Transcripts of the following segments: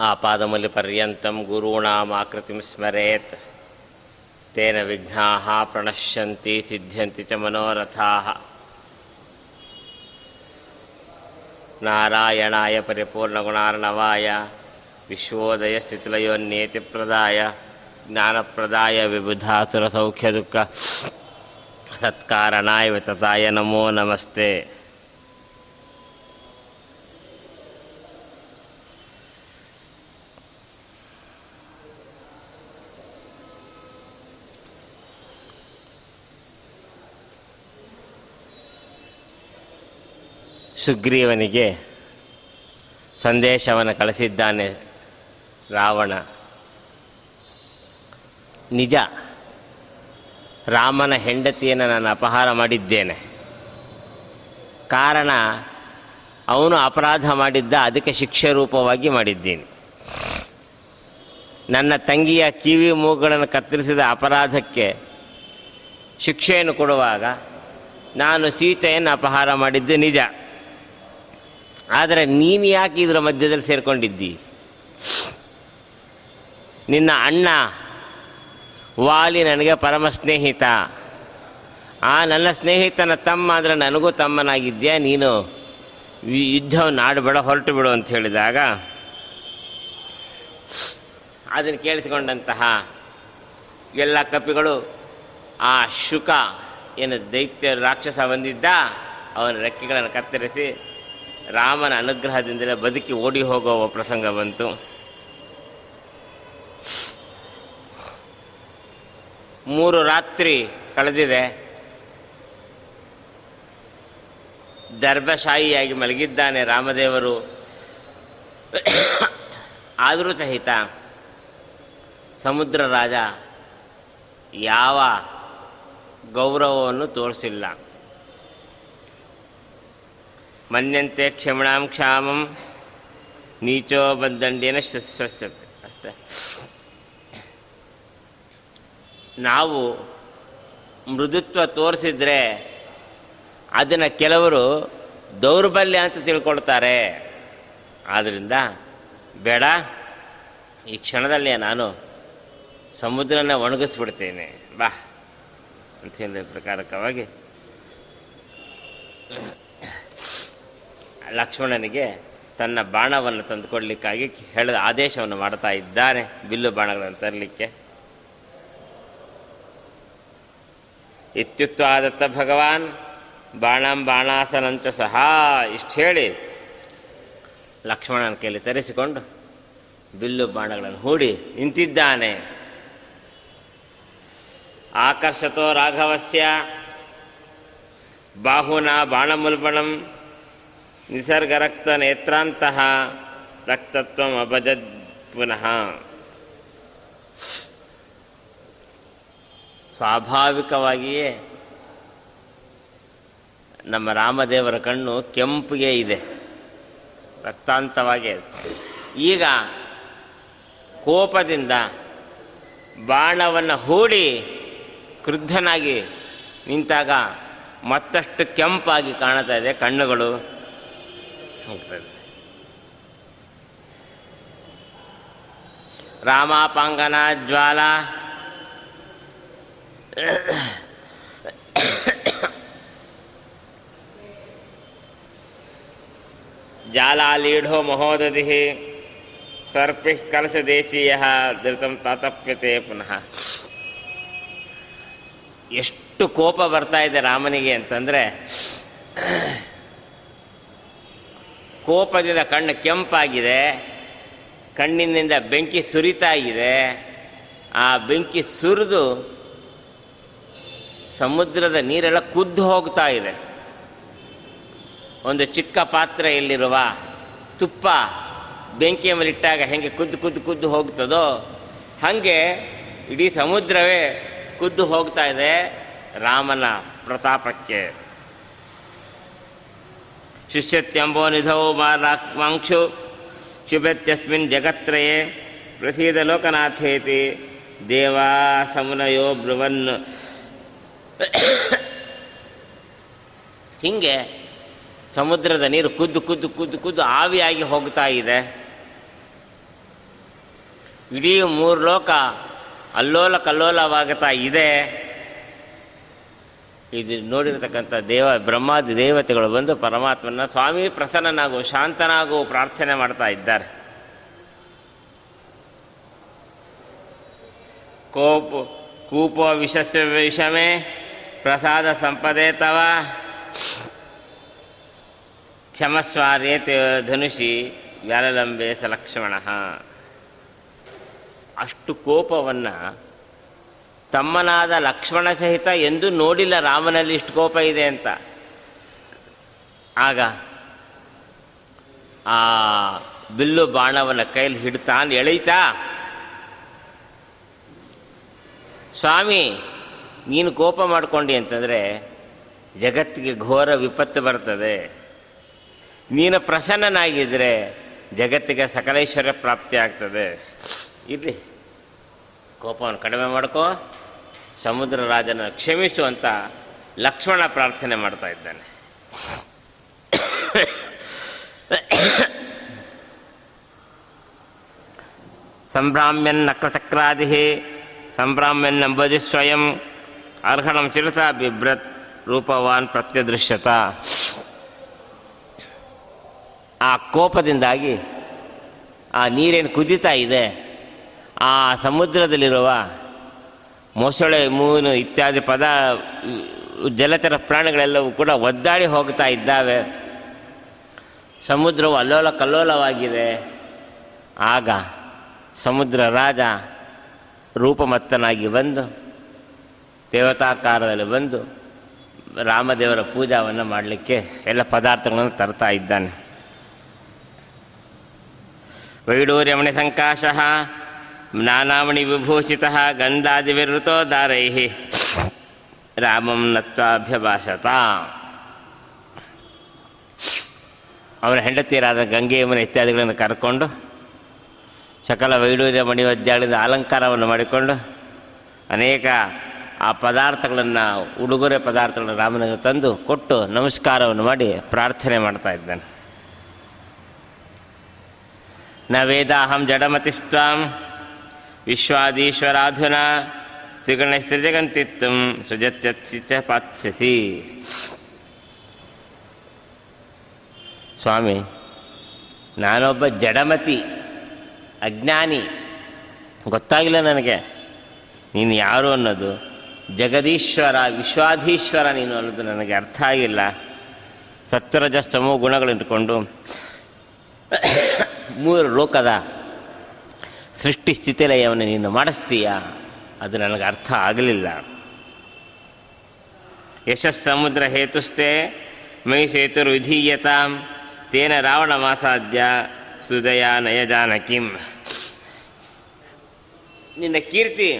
ఆ పాదములి పర్యంతం గురూణామాకృతిం స్మరేత్. తేన విఘ్నా ప్రణశ్యంతి సిద్ధ్యంతి చ మనోరథా. నారాయణాయ పరిపూర్ణగుణార్ణవాయ విశ్వోదయ స్థితులయోన్నేతిప్రదాయ జ్ఞానప్రదాయ విబుధాతుర సౌఖ్యదుఃఖ సత్కారణాయ వితాయ నమో నమస్తే. ಸುಗ್ರೀವನಿಗೆ ಸಂದೇಶವನ್ನು ಕಳಿಸಿದ್ದಾನೆ ರಾವಣ. ನಿಜ, ರಾಮನ ಹೆಂಡತಿಯನ್ನು ನಾನು ಅಪಹಾರ ಮಾಡಿದ್ದೇನೆ. ಕಾರಣ, ಅವನು ಅಪರಾಧ ಮಾಡಿದ್ದ ಅದಕ್ಕೆ ಶಿಕ್ಷೆ ರೂಪವಾಗಿ ಮಾಡಿದ್ದೀನಿ. ನನ್ನ ತಂಗಿಯ ಕಿವಿ ಮೂಗುಗಳನ್ನು ಕತ್ತರಿಸಿದ ಅಪರಾಧಕ್ಕೆ ಶಿಕ್ಷೆಯನ್ನು ಕೊಡುವಾಗ ನಾನು ಸೀತೆಯನ್ನು ಅಪಹಾರ ಮಾಡಿದ್ದು ನಿಜ. ಆದರೆ ನೀನು ಯಾಕೆ ಇದರ ಮಧ್ಯದಲ್ಲಿ ಸೇರಿಕೊಂಡಿದ್ದಿ? ನಿನ್ನ ಅಣ್ಣ ವಾಲಿ ನನಗೆ ಪರಮ ಸ್ನೇಹಿತ. ಆ ನನ್ನ ಸ್ನೇಹಿತನ ತಮ್ಮ ಅಂದರೆ ನನಗೂ ತಮ್ಮನಾಗಿದ್ಯಾ? ನೀನು ಯುದ್ಧವನ್ನು ಆಡಬೇಡ, ಹೊರಟು ಬಿಡು ಅಂತ ಹೇಳಿದಾಗ ಅದನ್ನು ಕೇಳಿಸಿಕೊಂಡಂತಹ ಎಲ್ಲ ಕಪಿಗಳು ಆ ಶುಕ, ಏನು ದೈತ್ಯ ರಾಕ್ಷಸ ಬಂದಿದ್ದ, ಅವನ ರೆಕ್ಕೆಗಳನ್ನು ಕತ್ತರಿಸಿ ರಾಮನ ಅನುಗ್ರಹದಿಂದಲೇ ಬದುಕಿ ಓಡಿ ಹೋಗುವ ಪ್ರಸಂಗ ಬಂತು. ಮೂರು ರಾತ್ರಿ ಕಳೆದಿದೆ. ದರ್ಭಶಾಹಿಯಾಗಿ ಮಲಗಿದ್ದಾನೆ ರಾಮದೇವರು. ಆದರೂ ಸಹಿತ ಸಮುದ್ರ ರಾಜ ಯಾವ ಗೌರವವನ್ನು ತೋರಿಸಿಲ್ಲ. ಮನ್ಯಂತೆ ಕ್ಷಮಣಾಂ ಕ್ಷಾಮಂ ನೀಚೋ ಬಂದಂಡೇನ ಸ್ವಚ್ಛತೆ ಅಷ್ಟೇ ನಾವು ಮೃದುತ್ವ ತೋರಿಸಿದ್ರೆ ಅದನ್ನು ಕೆಲವರು ದೌರ್ಬಲ್ಯ ಅಂತ ತಿಳ್ಕೊಳ್ತಾರೆ. ಆದ್ದರಿಂದ ಬೇಡ, ಈ ಕ್ಷಣದಲ್ಲೇ ನಾನು ಸಮುದ್ರನ ಒಣಗಿಸ್ಬಿಡ್ತೇನೆ. ಬಾ, ಅಂತ ಹೇಳಿದ ಪ್ರಕಾರಕವಾಗಿ ಲಕ್ಷ್ಮಣನಿಗೆ ತನ್ನ ಬಾಣವನ್ನು ತಂದುಕೊಡ್ಲಿಕ್ಕಾಗಿ ಹೇಳಿದ ಆದೇಶವನ್ನು ಮಾಡ್ತಾ ಇದ್ದಾನೆ ಬಿಲ್ಲು ಬಾಣಗಳನ್ನು ತರಲಿಕ್ಕೆ. ಇತ್ಯುಕ್ತ ಭಗವಾನ್, ಬಾಣಂ ಬಾಣಾಸನಂಚ ಸಹ ಇಷ್ಟು ಹೇಳಿ ಲಕ್ಷ್ಮಣನ ಕೈಲಿ ತರಿಸಿಕೊಂಡು ಬಿಲ್ಲು ಬಾಣಗಳನ್ನು ಹೂಡಿ ನಿಂತಿದ್ದಾನೆ. ಆಕರ್ಷತೋ ರಾಘವಸ್ಯ, ಬಾಹುನ ಬಾಣಮುಲ್ಬಣಂ ನಿಸರ್ಗರಕ್ತ ನೇತ್ರಾಂತಹ ರಕ್ತತ್ವ ಅಭಜದ್ ಪುನಃ. ಸ್ವಾಭಾವಿಕವಾಗಿಯೇ ನಮ್ಮ ರಾಮದೇವರ ಕಣ್ಣು ಕೆಂಪಿಗೆ ಇದೆ. ರಕ್ತಾಂತವಾಗಿ ಈಗ ಕೋಪದಿಂದ ಬಾಣವನ್ನು ಹೂಡಿ ಕ್ರುದ್ಧನಾಗಿ ನಿಂತಾಗ ಮತ್ತಷ್ಟು ಕೆಂಪಾಗಿ ಕಾಣ್ತಾ ಇದೆ ಕಣ್ಣುಗಳು. ರಾಮಾಪಾಂಗನ ಜ್ವಾಲ. ಜಾಲಾಲೀಢೋ ಮಹೋದಧಿ, ಸರ್ಪಿ ಕಲಸದೇಶೀಯ ಧೃತಂ ತಾತಪ್ಯತೆ ಪುನಃ. ಎಷ್ಟು ಕೋಪ ಬರ್ತಾ ಇದೆ ರಾಮನಿಗೆ ಅಂತಂದರೆ ಕೋಪದಿಂದ ಕಣ್ಣು ಕೆಂಪಾಗಿದೆ, ಕಣ್ಣಿನಿಂದ ಬೆಂಕಿ ಸುರಿತಾ ಇದೆ ಆ ಬೆಂಕಿ ಸುರಿದು ಸಮುದ್ರದ ನೀರೆಲ್ಲ ಕುದ್ದು ಹೋಗ್ತಾ ಇದೆ. ಒಂದು ಚಿಕ್ಕ ಪಾತ್ರೆಯಲ್ಲಿರುವ ತುಪ್ಪ ಬೆಂಕಿಯ ಮೇಲಿಟ್ಟಾಗ ಹೆಂಗೆ ಕುದ್ದು ಕುದ್ದು ಕುದ್ದು ಹೋಗ್ತದೋ, ಹಾಗೆ ಇಡೀ ಸಮುದ್ರವೇ ಕುದ್ದು ಹೋಗ್ತಾ ಇದೆ ರಾಮನ ಪ್ರತಾಪಕ್ಕೆ. ಶಿಷ್ಯತ್ಯಂಬೋ ನಿಧೌ ಮಾಂಕ್ಷು ಶುಭತ್ಯಸ್ಮಿನ್ ಜಗತ್ರಯೇ ಪ್ರಸೀದ ಲೋಕನಾಥೇತಿ ದೇವಾ ಸಮುನಯೋ ಬ್ರುವನ್. ಹೀಗೆ ಸಮುದ್ರದ ನೀರು ಕುದ್ದು ಕುದ್ದು ಕುದ್ದು ಕುದ್ದು ಆವಿಯಾಗಿ ಹೋಗ್ತಾ ಇದೆ. ಇಡೀ ಮೂರು ಲೋಕ ಅಲ್ಲೋಲ ಕಲ್ಲೋಲವಾಗುತ್ತಾ ಇದೆ. ಇದು ನೋಡಿರತಕ್ಕಂಥ ದೇವ, ಬ್ರಹ್ಮಾದಿ ದೇವತೆಗಳು ಬಂದು ಪರಮಾತ್ಮನ ಸ್ವಾಮಿ ಪ್ರಸನ್ನನಾಗೋ, ಶಾಂತನಾಗೋ ಪ್ರಾರ್ಥನೆ ಮಾಡ್ತಾ ಇದ್ದಾರೆ. ಕೋಪ, ಕೂಪ ವಿಷಸ್ ವಿಷಮೇ, ಪ್ರಸಾದ ಸಂಪದೆ ತವ. ಕ್ಷಮಸ್ವಾರ್ಯತೆ ಧನುಷಿ ವ್ಯಾಲಲಂಬೆ ಸಲಕ್ಷ್ಮಣ. ಲಕ್ಷ್ಮಣ ಅಷ್ಟು ಕೋಪವನ್ನು ತಮ್ಮನಾದ ಲಕ್ಷ್ಮಣ ಸಹಿತ ಎಂದು ನೋಡಿಲ್ಲ ರಾಮನಲ್ಲಿ ಇಷ್ಟು ಕೋಪ ಇದೆ ಅಂತ. ಆಗ ಆ ಬಿಲ್ಲು ಬಾಣವನ ಕೈಲಿ ಹಿಡ್ತಾನೆ ಎಳೀತಾ, ಸ್ವಾಮಿ, ನೀನು ಕೋಪ ಮಾಡ್ಕೊಂಡಿ ಅಂತಂದರೆ ಜಗತ್ತಿಗೆ ಘೋರ ವಿಪತ್ತು ಬರ್ತದೆ. ನೀನು ಪ್ರಸನ್ನನಾಗಿದ್ದರೆ ಜಗತ್ತಿಗೆ ಸಕಲೇಶ್ವರ ಪ್ರಾಪ್ತಿ ಆಗ್ತದೆ. ಇರಲಿ, ಕೋಪವನ್ನು ಕಡಿಮೆ ಮಾಡ್ಕೋ. ಸಮುದ್ರ ರಾಜನ ಕ್ಷಮಿಸು ಅಂತ ಲಕ್ಷ್ಮಣ ಪ್ರಾರ್ಥನೆ ಮಾಡ್ತಾ ಇದ್ದಾನೆ. ಸಂಭ್ರಾಮ್ಯನ್ ನಕ್ರಚಕ್ರಾದಿ ಸಂಭ್ರಾಮ್ಯನ್ ನಂಬದಿ ಸ್ವಯಂ ಅರ್ಹಣಂ ಚಿರತ ಬಿಭ್ರತ್ ರೂಪವಾನ್ ಪ್ರತ್ಯದೃಶ್ಯತ. ಆ ಕೋಪದಿಂದಾಗಿ ಆ ನೀರೇನು ಕುದೀತಾ ಇದೆ, ಆ ಸಮುದ್ರದಲ್ಲಿರುವ ಮೊಸಳೆ, ಮೂನು ಇತ್ಯಾದಿ ಪದ, ಜಲಚರ ಪ್ರಾಣಿಗಳೆಲ್ಲವೂ ಕೂಡ ಒದ್ದಾಡಿ ಹೋಗ್ತಾ ಇದ್ದಾವೆ. ಸಮುದ್ರವು ಅಲ್ಲೋಲ ಕಲ್ಲೋಲವಾಗಿದೆ. ಆಗ ಸಮುದ್ರ ರಾಜ ರೂಪಮತ್ತನಾಗಿ ಬಂದು, ದೇವತಾಕಾರದಲ್ಲಿ ಬಂದು ರಾಮದೇವರ ಪೂಜಾವನ್ನು ಮಾಡಲಿಕ್ಕೆ ಎಲ್ಲ ಪದಾರ್ಥಗಳನ್ನು ತರ್ತಾ ಇದ್ದಾನೆ. ವೈಡೂರ್ಯಮಣಿ ಸಂಕಾಶ ನಾನಾಮಣಿ ವಿಭೂಷಿತ ಗಂಧಾದಿವಿರುತೋ ದಾರೈಹಿ ರಾಮಂ ನತ್ವಾಭ್ಯಭಾಷತ ಅವನ ಹೆಂಡತಿಯರಾದ ಗಂಗೆಯಮ್ಮನ ಇತ್ಯಾದಿಗಳನ್ನು ಕರ್ಕೊಂಡು ಸಕಲ ವೈಡೂರ್ಯ ಮಣಿವದ್ಯಾಳಿಂದ ಅಲಂಕಾರವನ್ನು ಮಾಡಿಕೊಂಡು ಅನೇಕ ಆ ಪದಾರ್ಥಗಳನ್ನು, ಉಡುಗೊರೆ ಪದಾರ್ಥಗಳನ್ನು ರಾಮನಿಗೆ ತಂದು ಕೊಟ್ಟು ನಮಸ್ಕಾರವನ್ನು ಮಾಡಿ ಪ್ರಾರ್ಥನೆ ಮಾಡ್ತಾ ಇದ್ದಾನೆ. ನ ವೇದಾಹಂ ಜಡಮತಿಸ್ತ್ವಾಂ ವಿಶ್ವಾದೀಶ್ವರಾಧುನಾ ತ್ರಿಗಣಸ್ಥಿತಿಗಂತಿತ್ವಂ ಸೃಜತ್ಯತ್ಸಿಚ ಪಾತ್ಸ್ಯಸಿ ಸ್ವಾಮಿ, ನಾನೊಬ್ಬ ಜಡಮತಿ, ಅಜ್ಞಾನಿ. ಗೊತ್ತಾಗಿಲ್ಲ ನನಗೆ. ನೀನು ಯಾರು ಅನ್ನೋದು. ಜಗದೀಶ್ವರ ವಿಶ್ವಾಧೀಶ್ವರ ನೀನು ಅನ್ನೋದು ನನಗೆ ಅರ್ಥ ಆಗಿಲ್ಲ. ಸತ್ಯರಜಸ್ತಮೋ ಗುಣಗಳಿಟ್ಕೊಂಡು ಮೂರು ಲೋಕದ ಸೃಷ್ಟಿ ಸ್ಥಿತಿಲಯವನ್ನು ನೀನು ಮಾಡಿಸ್ತೀಯ? ಅದು ನನಗೆ ಅರ್ಥ ಆಗಲಿಲ್ಲ. ಯಶಸ್ಸಮುದ್ರ ಹೇತುಸ್ತೆ ಮೈ ಸೇತುರು ವಿಧೀಯತಾಂ ತೇನ ರಾವಣ ಮಾಸಾಧ್ಯ ಸುದಯ ನಯಜಾನ ಕಿಂ. ನಿನ್ನ ಕೀರ್ತಿ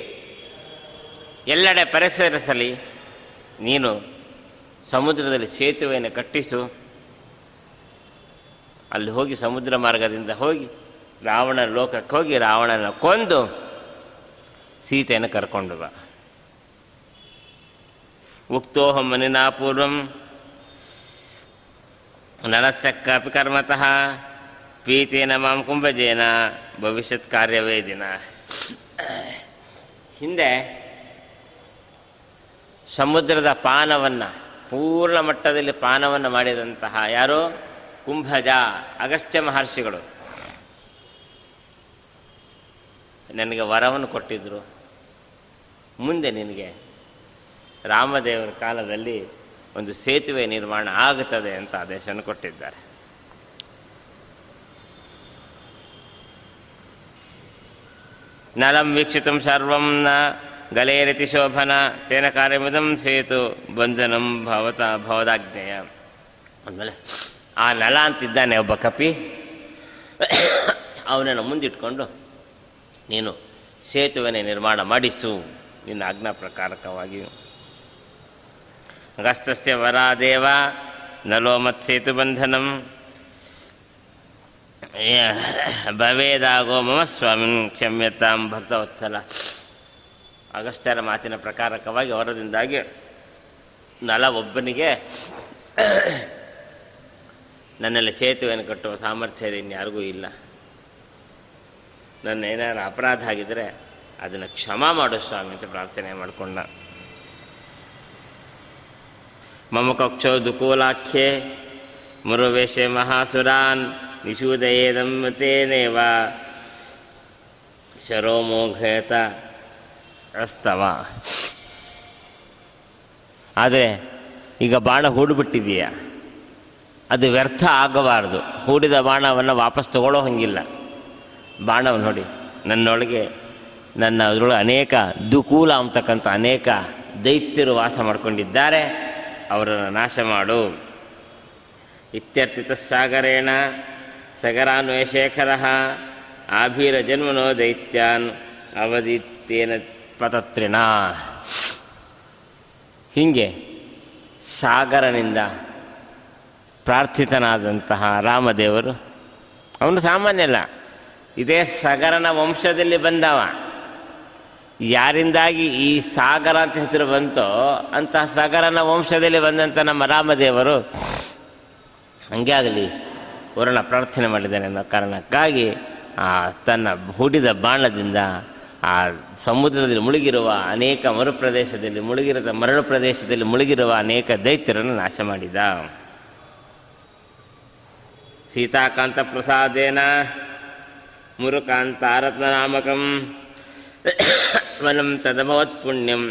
ಎಲ್ಲೆಡೆ ಪರಿಸರಿಸಲಿ. ನೀನು ಸಮುದ್ರದಲ್ಲಿ ಸೇತುವೆಯನ್ನು ಕಟ್ಟಿಸು. ಅಲ್ಲಿ ಹೋಗಿ ಸಮುದ್ರ ಮಾರ್ಗದಿಂದ ಹೋಗಿ ರಾವಣ ಲೋಕಕ್ಕೆ ಹೋಗಿ ರಾವಣನ ಕೊಂದು ಸೀತೆಯನ್ನು ಕರ್ಕೊಂಡು ಬಾ ಉಕ್ತೋಹಂ ಮನಿನಾ ಪೂರ್ವಂ ಕರ್ಮತಃ ಪೀತೇನ ಮಾಂ ಕುಂಭಜೇನ ಭವಿಷ್ಯತ್ ಕಾರ್ಯವೇ ದಿನ ಹಿಂದೆ ಸಮುದ್ರದ ಪಾನವನ್ನು, ಪೂರ್ಣ ಮಟ್ಟದಲ್ಲಿ ಪಾನವನ್ನು ಮಾಡಿದಂತಹ ಯಾರು? ಕುಂಭಜ, ಅಗಸ್ತ್ಯ ಮಹರ್ಷಿಗಳು. ನನಗೆ ವರವನ್ನು ಕೊಟ್ಟಿದ್ದರು ಮುಂದೆ ನಿನಗೆ ರಾಮದೇವರ ಕಾಲದಲ್ಲಿ ಒಂದು ಸೇತುವೆ ನಿರ್ಮಾಣ ಆಗುತ್ತದೆ ಅಂತ ಆದೇಶವನ್ನು ಕೊಟ್ಟಿದ್ದಾರೆ. ನಲಂ ವೀಕ್ಷಿತಂ ಸರ್ವಂ ಗಲೇರಿತಿ ಗಲೇರತಿ ಶೋಭನ ತೇನ ಕಾರ್ಯಮಿದಂ ಸೇತು ಬಂಧನಂ ಭವತ ಭವದಾಜ್ಞೆಯ ಅಂದಮೇಲೆ ಆ ನಲ ಅಂತಿದ್ದಾನೆ ಒಬ್ಬ ಕಪಿ. ಅವನನ್ನು ಮುಂದಿಟ್ಕೊಂಡು ನೀನು ಸೇತುವೆನೆ ನಿರ್ಮಾಣ ಮಾಡಿಸು. ನಿನ್ನ ಆಜ್ಞಾ ಪ್ರಕಾರಕವಾಗಿ ಅಗಸ್ತಸ್ಯ ವರಾದೇವ, ನಲೋ ಮತ್ಸೇತು ಬಂಧನಂ. ಭವೇದಾಗೋ ಮಮ ಸ್ವಾಮಿನ್ ಕ್ಷಮ್ಯತಾಂ ಭಕ್ತವತ್ಸಲ. ಅಗಸ್ತ್ಯರ ಮಾತಿನ ಪ್ರಕಾರಕವಾಗಿ ಹೊರದಿಂದಾಗಿ ನಲ ಒಬ್ಬನಿಗೆ ನನ್ನಲ್ಲಿ ಸೇತುವೆಯನ್ನು ಕಟ್ಟುವ ಸಾಮರ್ಥ್ಯ ಇನ್ಯಾರಿಗೂ ಇಲ್ಲ. ನನ್ನ ಏನಾದ್ರು ಅಪರಾಧ ಆಗಿದ್ರೆ ಅದನ್ನು ಕ್ಷಮ ಮಾಡು ಸ್ವಾಮಿ ಅಂತ ಪ್ರಾರ್ಥನೆ ಮಾಡಿಕೊಂಡ. ಮಮ ಕಕ್ಷೋ ದುಕೂಲಾಖ್ಯೆ ಮುರುವೇಶೆ ಮಹಾಸುರಾನ್ ನಿಷೂದಯೇದಂಬತೇನೇವ ಶರೋಮೋಘೇತ ಅಸ್ತವ. ಆದರೆ ಈಗ ಬಾಣ ಹೂಡಿಬಿಟ್ಟಿದೆಯಾ. ಅದು ವ್ಯರ್ಥ ಆಗಬಾರ್ದು. ಹೂಡಿದ ಬಾಣವನ್ನು ವಾಪಸ್ ತಗೊಳ್ಳೋ ಹಂಗಿಲ್ಲ. ಬಾಣವನ್ನು ನೋಡಿ. ನನ್ನೊಳಗೆ ನನ್ನ ಅದರೊಳಗೆ ಅನೇಕ ದುಕೂಲ ಅಂತಕ್ಕಂಥ ಅನೇಕ ದೈತ್ಯರು ವಾಸ ಮಾಡಿಕೊಂಡಿದ್ದಾರೆ. ಅವರನ್ನು ನಾಶ ಮಾಡು. ಇತ್ಯರ್ಥಿತ ಸಾಗರೇಣ ಸಗರಾನ್ವಯಶೇಖರ ಆಭೀರ ಜನ್ಮನೋ ದೈತ್ಯಾನ್ ಅವಧಿತ್ಯೇನ ಪತತ್ರಿಣ. ಹೀಗೆ ಸಾಗರನಿಂದ ಪ್ರಾರ್ಥಿತನಾದಂತಹ ರಾಮದೇವರು, ಅವನು ಸಾಮಾನ್ಯ ಅಲ್ಲ. ಇದೇ ಸಗರನ ವಂಶದಲ್ಲಿ ಬಂದವ. ಯಾರಿಂದಾಗಿ ಈ ಸಾಗರ ಅಂತ ಹೆಸರು ಬಂತೋ ಅಂತಹ ಸಗರನ ವಂಶದಲ್ಲಿ ಬಂದಂಥ ನಮ್ಮ ರಾಮದೇವರು ಹಂಗೆ ಆಗಲಿ ವರುಣ ಪ್ರಾರ್ಥನೆ ಮಾಡಿದ್ದಾನೆ ಅನ್ನೋ ಕಾರಣಕ್ಕಾಗಿ ಆ ತನ್ನ ಹೂಡಿದ ಬಾಣದಿಂದ ಆ ಸಮುದ್ರದಲ್ಲಿ ಮುಳುಗಿರುವ ಅನೇಕ ಮರುಪ್ರದೇಶದಲ್ಲಿ ಮುಳುಗಿರದ ಮರಳು ಪ್ರದೇಶದಲ್ಲಿ ಮುಳುಗಿರುವ ಅನೇಕ ದೈತ್ಯರನ್ನು ನಾಶ ಮಾಡಿದ. ಸೀತಾಕಾಂತ ಪ್ರಸಾದೇನ ಮುರುಕಾಂತಾರತ್ನನಾಮಕಂ ವನಂ ತದಭವತ್ ಪುಣ್ಯಂ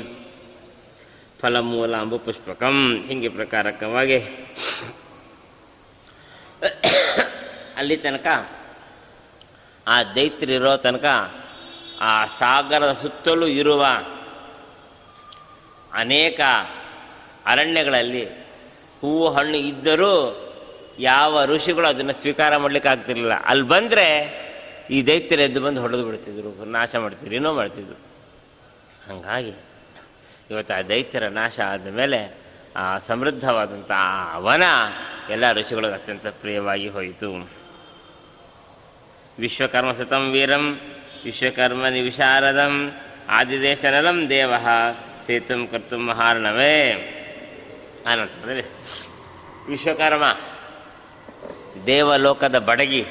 ಫಲಮೂಲಾಂಬು ಪುಷ್ಪಕಂ ಹಿಂಗೆ ಪ್ರಕಾರಕವಾಗಿ ಅಲ್ಲಿ ತನಕ, ಆ ದೈತ್ಯರಿರೋ ತನಕ, ಆ ಸಾಗರದ ಸುತ್ತಲೂ ಇರುವ ಅನೇಕ ಅರಣ್ಯಗಳಲ್ಲಿ ಹೂವು, ಹಣ್ಣು ಇದ್ದರೂ ಯಾವ ಋಷಿಗಳು ಅದನ್ನು ಸ್ವೀಕಾರ ಮಾಡಲಿಕ್ಕೆ ಆಗ್ತಿರಲಿಲ್ಲ ಅಲ್ಲಿ ಬಂದರೆ ಈ ದೈತ್ಯರು ಎದ್ದು ಬಂದು ಹೊಡೆದು ಬಿಡ್ತಿದ್ರು, ನಾಶ ಮಾಡ್ತಿದ್ರು, ಏನೋ ಮಾಡ್ತಿದ್ರು. ಹಾಗಾಗಿ ಇವತ್ತು ಆ ದೈತ್ಯರ ನಾಶ ಆದ ಮೇಲೆ ಆ ಸಮೃದ್ಧವಾದಂಥ ಆ ವನ ಎಲ್ಲ ಋಷಿಗಳಿಗೆ ಅತ್ಯಂತ ಪ್ರಿಯವಾಗಿ ಹೋಯಿತು. ವಿಶ್ವಕರ್ಮ ಸತಂ ವೀರಂ ವಿಶ್ವಕರ್ಮನಿ ವಿಶಾರದಂ ಆದಿದೇಶನಲಂ ದೇವ, ಸೇತು ಕರ್ತು ಮಹಾರ್ಣವೇ. ಆನಂತರದಲ್ಲಿ ವಿಶ್ವಕರ್ಮ ದೇವಲೋಕದ ಬಡಗಿ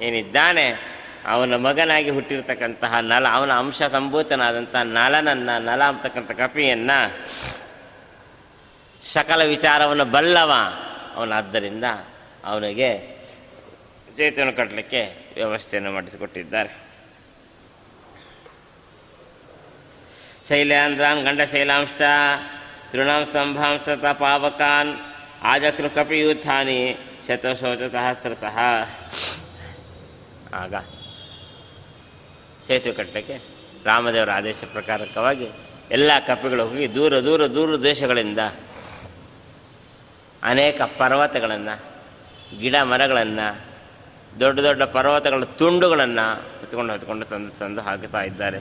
ಏನಿದ್ದಾನೆ ಅವನ ಮಗನಾಗಿ ಹುಟ್ಟಿರ್ತಕ್ಕಂತಹ ನಲ, ಅವನ ಅಂಶ ಸಂಭೂತನಾದಂತಹ ನಲನನ್ನು, ನಲ ಅಂತಕ್ಕಂಥ ಕಪಿಯನ್ನ ಸಕಲ ವಿಚಾರವನ್ನು ಬಲ್ಲವ ಅವನಾದ್ದರಿಂದ ಅವನಿಗೆ ಚೇತನ ಕಟ್ಟಲಿಕ್ಕೆ ವ್ಯವಸ್ಥೆಯನ್ನು ಮಾಡಿಸಿಕೊಟ್ಟಿದ್ದಾರೆ. ಶೈಲಾಂಧ್ರಾನ್ ಗಂಡ ಶೈಲಾಂಶ ತೃಣಾಂ ಸ್ತಂಭಾಂಶ ಪಾವಕಾನ್ ಆಜಕೃ ಕಪಿಯೂಥಾನಿ, ಶತಶೋಚ ಸಹಸ್ರತಃ. ಆಗ ಸೇತುವೆ ಕಟ್ಟಲಿಕ್ಕೆ ರಾಮದೇವರ ಆದೇಶ ಪ್ರಕಾರಕವಾಗಿ ಎಲ್ಲ ಕಪ್ಪೆಗಳು ಹೋಗಿ ದೂರ ದೂರ ದೂರ ದೇಶಗಳಿಂದ ಅನೇಕ ಪರ್ವತಗಳನ್ನು, ಗಿಡ ಮರಗಳನ್ನು, ದೊಡ್ಡ ದೊಡ್ಡ ಪರ್ವತಗಳ ತುಂಡುಗಳನ್ನು ಹೊತ್ಕೊಂಡು ಹೊತ್ಕೊಂಡು ತಂದು ತಂದು ಹಾಕುತ್ತಾ ಇದ್ದಾರೆ.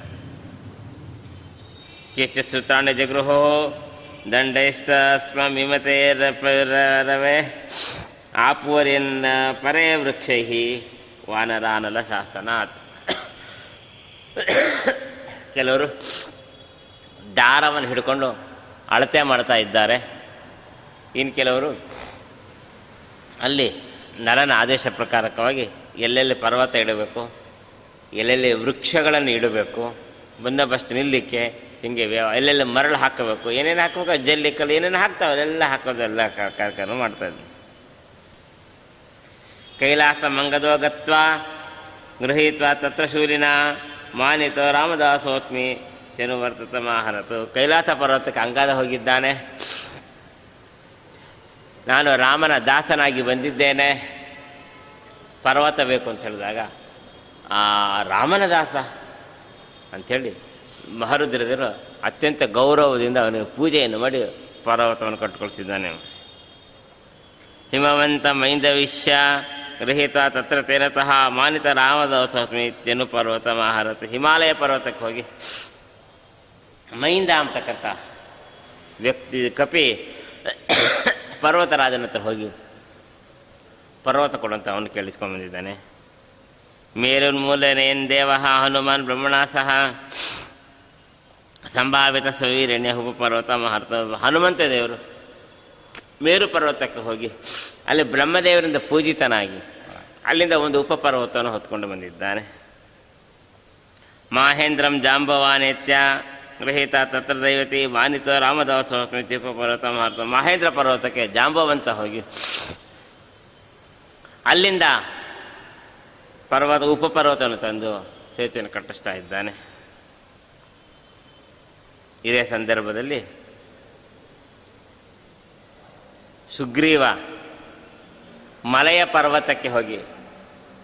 ಕೆಚ್ಚ ಸುತಾಂಡ ಜಗೃಹೋ ದಂಡೈಸ್ತಸ್ಮಿಮತೆ ರವೆ ಆಪುವರಿಯನ್ನ ಪರೇ ವೃಕ್ಷೈ ವಾನರಾನಲ ಶಾಸನಾತ್. ಕೆಲವರು ದಾರವನ್ನು ಹಿಡ್ಕೊಂಡು ಅಳತೆ ಮಾಡ್ತಾ ಇದ್ದಾರೆ. ಇನ್ನು ಕೆಲವರು ಅಲ್ಲಿ ನರನ ಆದೇಶ ಪ್ರಕಾರಕವಾಗಿ ಎಲ್ಲೆಲ್ಲಿ ಪರ್ವತ ಇಡಬೇಕು, ಎಲ್ಲೆಲ್ಲಿ ವೃಕ್ಷಗಳನ್ನು ಇಡಬೇಕು, ಬಂದೋಬಸ್ತ್ ನಿಲ್ಲಿಕ್ಕೆ ಹಿಂಗೆ ಎಲ್ಲೆಲ್ಲಿ ಮರಳು ಹಾಕಬೇಕು, ಏನೇನು ಹಾಕಬೇಕು, ಜಲ್ಲಿ ಕಲ್ಲು ಏನೇನು ಹಾಕ್ತಾವೆ, ಅದೆಲ್ಲ ಹಾಕೋದೆಲ್ಲ ಕಾರ್ಯಕ್ರಮ ಮಾಡ್ತಾ ಇದ್ವಿ ಕೈಲಾಸ ಮಂಗದೋ ಗತ್ವ ಗೃಹೀತ್ವ ತತ್ರ ಶೂಲಿನ ಮಾನಿತೋ ರಾಮದಾಸೋತ್ಮಿ ಚೆನುವರ್ತತ ಮಾಹರತು. ಕೈಲಾಸ ಪರ್ವತಕ್ಕೆ ಅಂಗಾದ ಹೋಗಿದ್ದಾನೆ. ನಾನು ರಾಮನ ದಾಸನಾಗಿ ಬಂದಿದ್ದೇನೆ. ಪರ್ವತ ಬೇಕು ಅಂತ ಹೇಳಿದಾಗ, ಆ ರಾಮನ ದಾಸ ಅಂಥೇಳಿ ಮಹರುದ್ರದರು ಅತ್ಯಂತ ಗೌರವದಿಂದ ಅವನಿಗೆ ಪೂಜೆಯನ್ನು ಮಾಡಿ ಪರ್ವತವನ್ನು ಕಟ್ಟಿಕೊಳ್ತಿದ್ದಾನೆ ಹಿಮವಂತ ಮೈಂದವಿಷ್ಯ ಗೃಹೀತ ತತ್ರ ತೇನತಃ ಮಾನಿತ ರಾಮದಾಸೋಸ್ಮಿ ತೆನು ಪರ್ವತ ಮಹಾರಥ ಹಿಮಾಲಯ ಪರ್ವತಕ್ಕೆ ಹೋಗಿ. ಮೈಂದ ಅಂತಕ್ಕಂಥ ವ್ಯಕ್ತಿ ಕಪಿ ಪರ್ವತರಾಜನ ಹತ್ರ ಹೋಗಿ. ಪರ್ವತ ಕೊಡಂತ ಅವನು ಕೇಳಿಸ್ಕೊಂಡು ಬಂದಿದ್ದಾನೆ. ಮೇರುನ್ಮೂಲನೇನ್ ದೇವ ಹನುಮಾನ್ ಬ್ರಹ್ಮಣ ಸಹ ಸಂಭಾವಿತ ಸವೀರಣ್ಯ ಹುಬ್ಬ ಪರ್ವತ ಮಹಾರತ ಹನುಮಂತ ದೇವರು. ಮೇರು ಪರ್ವತಕ್ಕೆ ಹೋಗಿ, ಅಲ್ಲಿ ಬ್ರಹ್ಮದೇವರಿಂದ ಪೂಜಿತನಾಗಿ, ಅಲ್ಲಿಂದ ಒಂದು ಉಪಪರ್ವತವನ್ನು ಹೊತ್ಕೊಂಡು ಬಂದಿದ್ದಾನೆ. ಮಾಹೇಂದ್ರಂ ಜಾಂಬವಾನೇತ್ಯ ಗೃಹೀತ ತತ್ರ ದೈವತಿ ಮಾನಿತ ರಾಮದಾಸ ಉಪ ಪರ್ವತ ಮಹಾತ್ಮ ಮಹೇಂದ್ರ ಪರ್ವತಕ್ಕೆ ಜಾಂಬವಂತ ಹೋಗಿ, ಅಲ್ಲಿಂದ ಪರ್ವತ, ಉಪಪರ್ವತವನ್ನು ತಂದು ಸೇತುವೆಯನ್ನು ಕಟ್ಟಿಸ್ತಾ ಇದ್ದಾನೆ. ಇದೇ ಸಂದರ್ಭದಲ್ಲಿ ಸುಗ್ರೀವ ಮಲೆಯ ಪರ್ವತಕ್ಕೆ ಹೋಗಿ,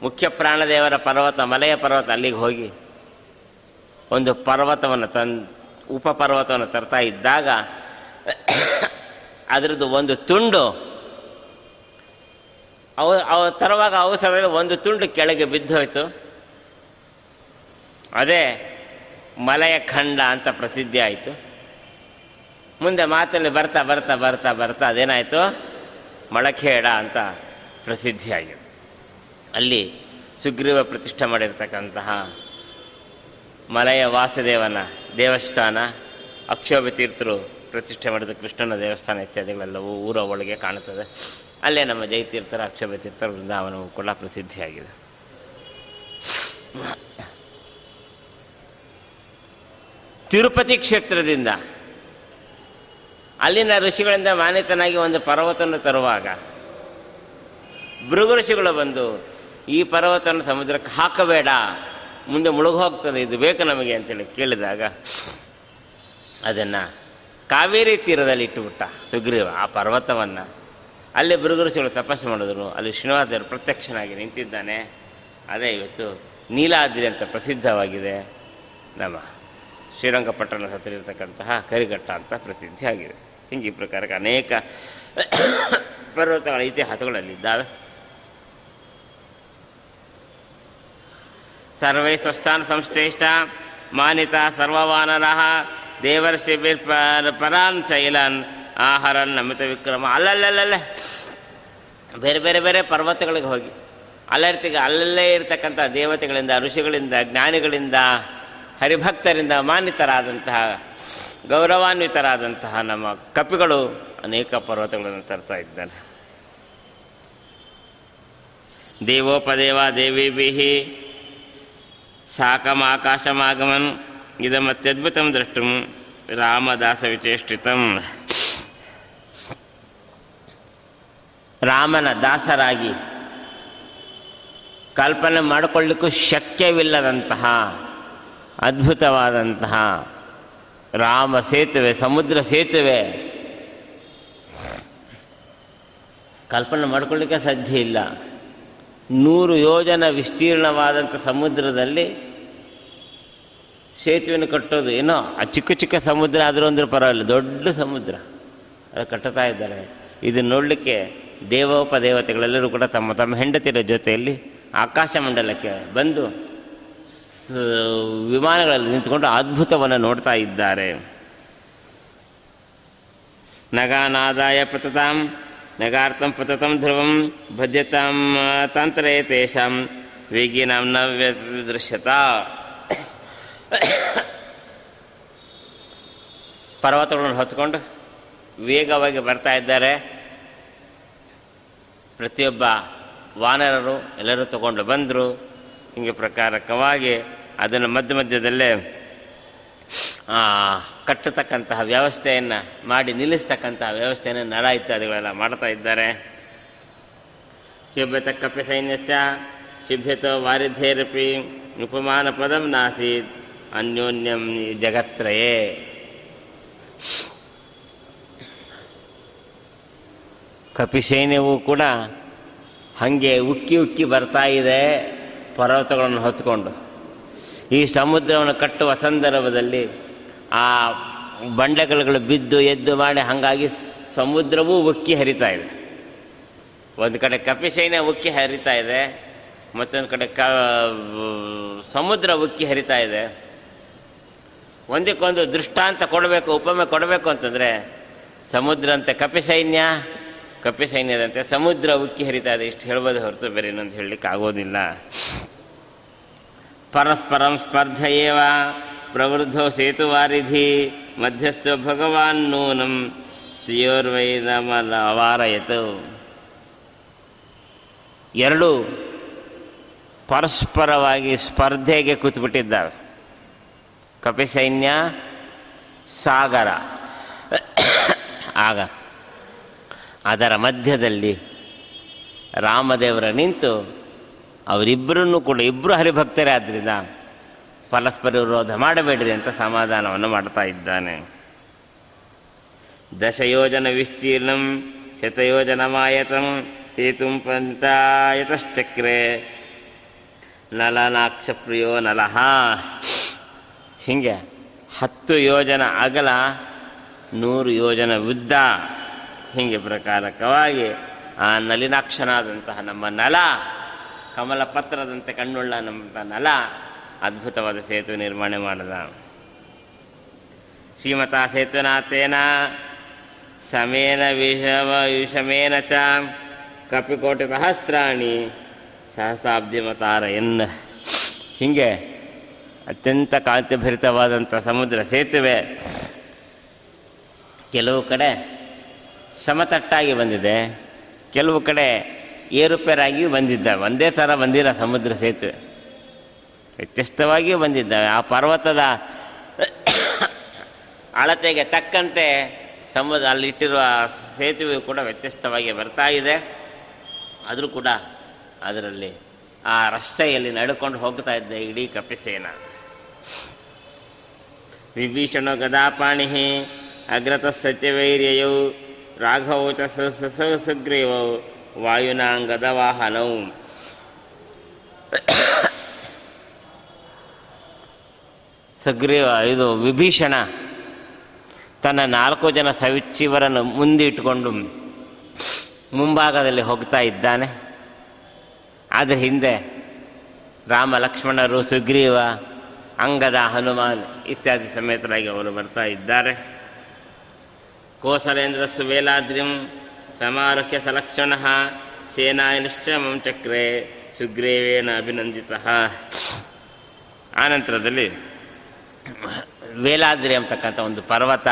ಮುಖ್ಯ ಪ್ರಾಣದೇವರ ಪರ್ವತ, ಮಲೆಯ ಪರ್ವತ ಅಲ್ಲಿಗೆ ಹೋಗಿ, ಒಂದು ಪರ್ವತವನ್ನು ತನ್ ಉಪಪರ್ವತವನ್ನು ತರ್ತಾ ಇದ್ದಾಗ, ಅದರದ್ದು ಒಂದು ತುಂಡು, ಅವ ಅವ ತರುವಾಗ ಅವಸರದಲ್ಲಿ ಒಂದು ತುಂಡು ಕೆಳಗೆ ಬಿದ್ದೋಯ್ತು ಅದೇ ಮಲೆಯ ಖಂಡ ಅಂತ ಪ್ರಸಿದ್ಧಿ ಆಯಿತು ಮುಂದೆ ಮಾತಲ್ಲಿ ಬರ್ತಾ ಬರ್ತಾ ಬರ್ತಾ ಬರ್ತಾ ಅದೇನಾಯಿತು? ಮೊಳಖೇಡ ಅಂತ ಪ್ರಸಿದ್ಧಿಯಾಗಿದೆ. ಅಲ್ಲಿ ಸುಗ್ರೀವ ಪ್ರತಿಷ್ಠೆ ಮಾಡಿರ್ತಕ್ಕಂತಹ ಮಲಯ ವಾಸುದೇವನ ದೇವಸ್ಥಾನ ಅಕ್ಷೋಭ ತೀರ್ಥರು ಪ್ರತಿಷ್ಠೆ ಮಾಡಿದ ಕೃಷ್ಣನ ದೇವಸ್ಥಾನ ಇತ್ಯಾದಿಗಳೆಲ್ಲವೂ ಊರ ಒಳಗೆ ಕಾಣುತ್ತದೆ. ಅಲ್ಲೇ ನಮ್ಮ ಜಯತೀರ್ಥರ ಅಕ್ಷೋಭ ತೀರ್ಥರ ವೃಂದಾವನವು ಕೂಡ ಪ್ರಸಿದ್ಧಿಯಾಗಿದೆ. ತಿರುಪತಿ ಕ್ಷೇತ್ರದಿಂದ ಅಲ್ಲಿನ ಋಷಿಗಳಿಂದ ಮಾನ್ಯತನಾಗಿ ಒಂದು ಪರ್ವತವನ್ನು ತರುವಾಗ ಭೃಗು ಋಷಿಗಳು ಬಂದು, ಈ ಪರ್ವತವನ್ನು ಸಮುದ್ರಕ್ಕೆ ಹಾಕಬೇಡ, ಮುಂದೆ ಮುಳುಗೋಗ್ತದೆ ಇದು ಬೇಕು ನಮಗೆ ಅಂತೇಳಿ ಕೇಳಿದಾಗ, ಅದನ್ನು ಕಾವೇರಿ ತೀರದಲ್ಲಿ ಇಟ್ಟುಬಿಟ್ಟ ಸುಗ್ರೀವ ಆ ಪರ್ವತವನ್ನು. ಅಲ್ಲಿ ಭೃಗು ಋಷಿಗಳು ತಪಸ್ಸು ಮಾಡಿದ್ರು, ಅಲ್ಲಿ ಶ್ರೀನಿವಾಸರು ಪ್ರತ್ಯಕ್ಷನಾಗಿ ನಿಂತಿದ್ದಾನೆ. ಅದೇ ಇವತ್ತು ನೀಲಾದ್ರಿ ಅಂತ ಪ್ರಸಿದ್ಧವಾಗಿದೆ. ನಮ್ಮ ಶ್ರೀರಂಗಪಟ್ಟಣದ ಹತ್ತಿರ ಇರತಕ್ಕಂತಹ ಕರಿಘಟ್ಟ ಅಂತ ಪ್ರಸಿದ್ಧಿಯಾಗಿದೆ. ಹಿಂಗೆ ಈ ಪ್ರಕಾರಕ್ಕೆ ಅನೇಕ ಪರ್ವತಗಳ ಇತಿಹಾಸಗಳಲ್ಲಿದ್ದಾವೆ. ಸರ್ವೇ ಸ್ವಸ್ಥಾನ ಸಂಶ್ರೇಷ್ಠ ಮಾನಿತ ಸರ್ವವಾನರ ದೇವರ್ಷಿ ಪರಾನ್ ಶೈಲನ್ ಆಹಾರನ್ ನಮಿತ ವಿಕ್ರಮ. ಅಲ್ಲಲ್ಲಲ್ಲ ಬೇರೆ ಬೇರೆ ಬೇರೆ ಪರ್ವತಗಳಿಗೆ ಹೋಗಿ. ಅಲ್ಲರ್ತಿಗ ಅಲ್ಲಲ್ಲೇ ಇರತಕ್ಕಂಥ ದೇವತೆಗಳಿಂದ, ಋಷಿಗಳಿಂದ, ಜ್ಞಾನಿಗಳಿಂದ, ಹರಿಭಕ್ತರಿಂದ ಮಾನ್ಯತರಾದಂತಹ ಗೌರವಾನ್ವಿತರಾದಂತಹ ನಮ್ಮ ಕಪಿಗಳು ಅನೇಕ ಪರ್ವತಗಳನ್ನು ತರ್ತಾ ಇದ್ದಾನೆ. ದೇವೋಪದೇವ ದೇವಿಭಿ ಸಾಕಮಾಕಾಶಮಾಗಮನ್ ಇದಮತ್ಯದ್ಭುತಂ ದ್ರಷ್ಟುಂ ರಾಮದಾಸ ವಿಚೇಷ್ಟಿತಂ. ರಾಮನ ದಾಸರಾಗಿ ಕಲ್ಪನೆ ಮಾಡಿಕೊಳ್ಳಿಕ್ಕೂ ಶಕ್ಯವಿಲ್ಲದಂತಹ ಅದ್ಭುತವಾದಂತಹ ರಾಮ ಸೇತುವೆ, ಸಮುದ್ರ ಸೇತುವೆ. ಕಲ್ಪನೆ ಮಾಡ್ಕೊಳ್ಳಿಕ್ಕೆ ಸಾಧ್ಯ ಇಲ್ಲ. ನೂರು ಯೋಜನ ವಿಸ್ತೀರ್ಣವಾದಂಥ ಸಮುದ್ರದಲ್ಲಿ ಸೇತುವೆಯನ್ನು ಕಟ್ಟೋದು ಏನೋ, ಆ ಚಿಕ್ಕ ಚಿಕ್ಕ ಸಮುದ್ರ ಆದರೂ ಅಂದ್ರೆ ಪರವಾಗಿಲ್ಲ, ದೊಡ್ಡ ಸಮುದ್ರ. ಅದು ಕಟ್ಟುತ್ತಾ ಇದ್ದಾರೆ. ಇದನ್ನು ನೋಡಲಿಕ್ಕೆ ದೇವೋಪದೇವತೆಗಳೆಲ್ಲರೂ ಕೂಡ ತಮ್ಮ ತಮ್ಮ ಹೆಂಡತಿರ ಜೊತೆಯಲ್ಲಿ ಆಕಾಶ ಮಂಡಲಕ್ಕೆ ಬಂದು ವಿಮಾನಗಳಲ್ಲಿ ನಿಂತುಕೊಂಡು ಅದ್ಭುತವನ್ನು ನೋಡ್ತಾ ಇದ್ದಾರೆ. ನಗಾನಾದಾಯ ಪ್ರತತಾಂ, ನಗಾರ್ಥಂ ಪ್ರತತಂ ಧ್ರುವಂ ಭಜ್ಯತಾಂ ತಾಂತ್ರೇ ತೇಷಾಂ ವೇಗಿನಾಂ ನ ಪರ್ವತಗಳನ್ನು ಹೊತ್ಕೊಂಡು ವೇಗವಾಗಿ ಬರ್ತಾ ಇದ್ದಾರೆ. ಪ್ರತಿಯೊಬ್ಬ ವಾನರರು ಎಲ್ಲರೂ ತಗೊಂಡು ಬಂದರು. ಹಿಂಗೆ ಪ್ರಕಾರಕವಾಗಿ ಅದನ್ನು ಮಧ್ಯ ಮಧ್ಯದಲ್ಲೇ ಕಟ್ಟತಕ್ಕಂತಹ ವ್ಯವಸ್ಥೆಯನ್ನು ಮಾಡಿ ನಿಲ್ಲಿಸ್ತಕ್ಕಂತಹ ವ್ಯವಸ್ಥೆಯನ್ನು ನರ ಇತ್ಯಾದಿಗಳೆಲ್ಲ ಮಾಡ್ತಾ ಇದ್ದಾರೆ. ಶಿಭ್ಯತ ಕಪಿ ಸೈನ್ಯಸ್ಯ ಶುಭ್ಯತ ವಾರಿಧೇರಪಿ ಉಪಮಾನ ಪದಂ ನಾಸೀತ್, ಅನ್ಯೋನ್ಯಂ ಜಗತ್ರಯೇ. ಕಪಿಸೈನ್ಯವೂ ಕೂಡ ಹಾಗೆ ಉಕ್ಕಿ ಉಕ್ಕಿ ಬರ್ತಾ ಇದೆ ಪರ್ವತಗಳನ್ನು ಹೊತ್ಕೊಂಡು. ಈ ಸಮುದ್ರವನ್ನು ಕಟ್ಟುವ ಸಂದರ್ಭದಲ್ಲಿ ಆ ಬಂಡೆಗಳು ಬಿದ್ದು ಎದ್ದು ಮಾಡಿ ಹಾಗಾಗಿ ಸಮುದ್ರವೂ ಉಕ್ಕಿ ಹರಿತಾ ಇದೆ. ಒಂದು ಕಡೆ ಕಪಿಸೈನ್ಯ ಉಕ್ಕಿ ಹರಿತಾ ಇದೆ, ಮತ್ತೊಂದು ಕಡೆ ಕ ಸಮುದ್ರ ಉಕ್ಕಿ ಹರಿತಾ ಇದೆ. ಒಂದಕ್ಕೊಂದು ದೃಷ್ಟಾಂತ ಕೊಡಬೇಕು, ಉಪಮೆ ಕೊಡಬೇಕು ಅಂತಂದರೆ ಸಮುದ್ರ ಅಂತ ಕಪಿ ಸೈನ್ಯ ಕಪಿ ಸೈನ್ಯದಂತೆ ಸಮುದ್ರ ಉಕ್ಕಿ ಹರಿತಾ ಇದೆ. ಇಷ್ಟು ಹೇಳ್ಬೋದು ಹೊರತು ಬೇರೆ ಇನ್ನೊಂದು ಹೇಳಲಿಕ್ಕೆ ಆಗೋದಿಲ್ಲ. ಪರಸ್ಪರಂ ಸ್ಪರ್ಧೆಯೇವ ಪ್ರವೃದ್ಧೋ ಸೇತುವಾರಿಧಿ ಮಧ್ಯಸ್ಥೋ ಭಗವಾನ್ ನೂನಂ ತಿಯೋರ್ವೈ ನಮ ಅವಾರಯತು ಎರಡು ಪರಸ್ಪರವಾಗಿ ಸ್ಪರ್ಧೆಗೆ ಕೂತ್ಬಿಟ್ಟಿದ್ದಾವೆ ಕಪಿಸೈನ್ಯ, ಸಾಗರ. ಆಗ ಅದರ ಮಧ್ಯದಲ್ಲಿ ರಾಮದೇವರ ನಿಂತು ಅವರಿಬ್ಬರನ್ನು ಕೂಡ ಇಬ್ಬರು ಹರಿಭಕ್ತರೇ ಆದ್ದರಿಂದ ಪರಸ್ಪರ ವಿರೋಧ ಮಾಡಬೇಡ್ರಿ ಅಂತ ಸಮಾಧಾನವನ್ನು ಮಾಡ್ತಾ ಇದ್ದಾನೆ. ದಶಯೋಜನ ವಿಸ್ತೀರ್ಣಂ ಶತಯೋಜನಮಾಯತಂ ಸೇತುಂ ಪಂಚಾಯತಶ್ಚಕ್ರೆ ನಲನಾಕ್ಷ ಪ್ರಿಯೋ ನಲಹ ಹೀಗೆ ಹತ್ತು ಯೋಜನ ಅಗಲ, ನೂರು ಯೋಜನ ಉದ್ದ, ಹೀಗೆ ಪ್ರಕಾರಕವಾಗಿ ಆ ನಲಿನಾಕ್ಷನಾದಂತಹ ನಮ್ಮ ನಲ ಕಮಲ ಪತ್ರದಂತೆ ಕಣ್ಣುಳ್ಳ ನಮ್ಮ ನಲ ಅದ್ಭುತವಾದ ಸೇತುವೆ ನಿರ್ಮಾಣ ಮಾಡದ. ಶ್ರೀಮತಾ ಸೇತುನಾಥೇನ ಸಮೇನ ವಿಷಮ ವಿಷಮೇನ ಚ ಕಪಿಕೋಟಿ ಸಹಸ್ರಾಣಿ ಸಹಸ್ರಾಬ್ಧಿಮತಾರ ಎನ್ನ. ಹೀಗೆ ಅತ್ಯಂತ ಕಾಂತಿಭರಿತವಾದಂಥ ಸಮುದ್ರ ಸೇತುವೆ ಕೆಲವು ಕಡೆ ಸಮತಟ್ಟಾಗಿ ಬಂದಿದೆ. ಕೆಲವು ಕಡೆ ಏರುಪೇರಾಗಿಯೂ ಬಂದಿದ್ದಾವೆ. ಒಂದೇ ಥರ ಬಂದಿರ ಸಮುದ್ರ ಸೇತುವೆ. ವ್ಯತ್ಯಸ್ತವಾಗಿಯೂ ಬಂದಿದ್ದಾವೆ. ಆ ಪರ್ವತದ ಅಳತೆಗೆ ತಕ್ಕಂತೆ ಸಮುದ್ರ ಅಲ್ಲಿಟ್ಟಿರುವ ಸೇತುವೆ ಕೂಡ ವ್ಯತ್ಯಸ್ತವಾಗಿ ಬರ್ತಾ ಇದೆ. ಆದರೂ ಕೂಡ ಅದರಲ್ಲಿ ಆ ರಸ್ತೆಯಲ್ಲಿ ನಡ್ಕೊಂಡು ಹೋಗ್ತಾ ಇದ್ದ ಇಡೀ ಕಪಿಸೇನ. ವಿಭೀಷಣ ಗದಾಪಾಣಿ ಅಗ್ರತ ಸತ್ಯವೈರ್ಯಯೌ ರಾಘವೋಚ ಚ ವಾಯುನಾಂಗದ ವಾಹನವು. ಸಗ್ರೀವ ಇದು ವಿಭೀಷಣ ತನ್ನ ನಾಲ್ಕು ಜನ ಸವಿಚಿವರನ್ನು ಮುಂದಿಟ್ಟುಕೊಂಡು ಮುಂಭಾಗದಲ್ಲಿ ಹೋಗ್ತಾ ಇದ್ದಾನೆ. ಆದರೆ ಹಿಂದೆ ರಾಮ, ಲಕ್ಷ್ಮಣರು, ಸುಗ್ರೀವ, ಅಂಗದ ಹನುಮಾನ್ ಇತ್ಯಾದಿ ಸಮೇತರಾಗಿ ಅವರು ಬರ್ತಾ ಇದ್ದಾರೆ. ಕೋಸಲೇಂದ್ರ ಸುವೇಲಾದ್ರಿಂ ಸಮಾರುಹ್ಯ ಸಲಕ್ಷಣ ಸೇನಾಯನಿಶ್ಚಮಂ ಚಕ್ರೆ ಸುಗ್ರೀವೇನ ಅಭಿನಂದಿತ ಆನಂತರದಲ್ಲಿ ವೇಲಾದ್ರಿ ಅಂತಕ್ಕಂಥ ಒಂದು ಪರ್ವತ,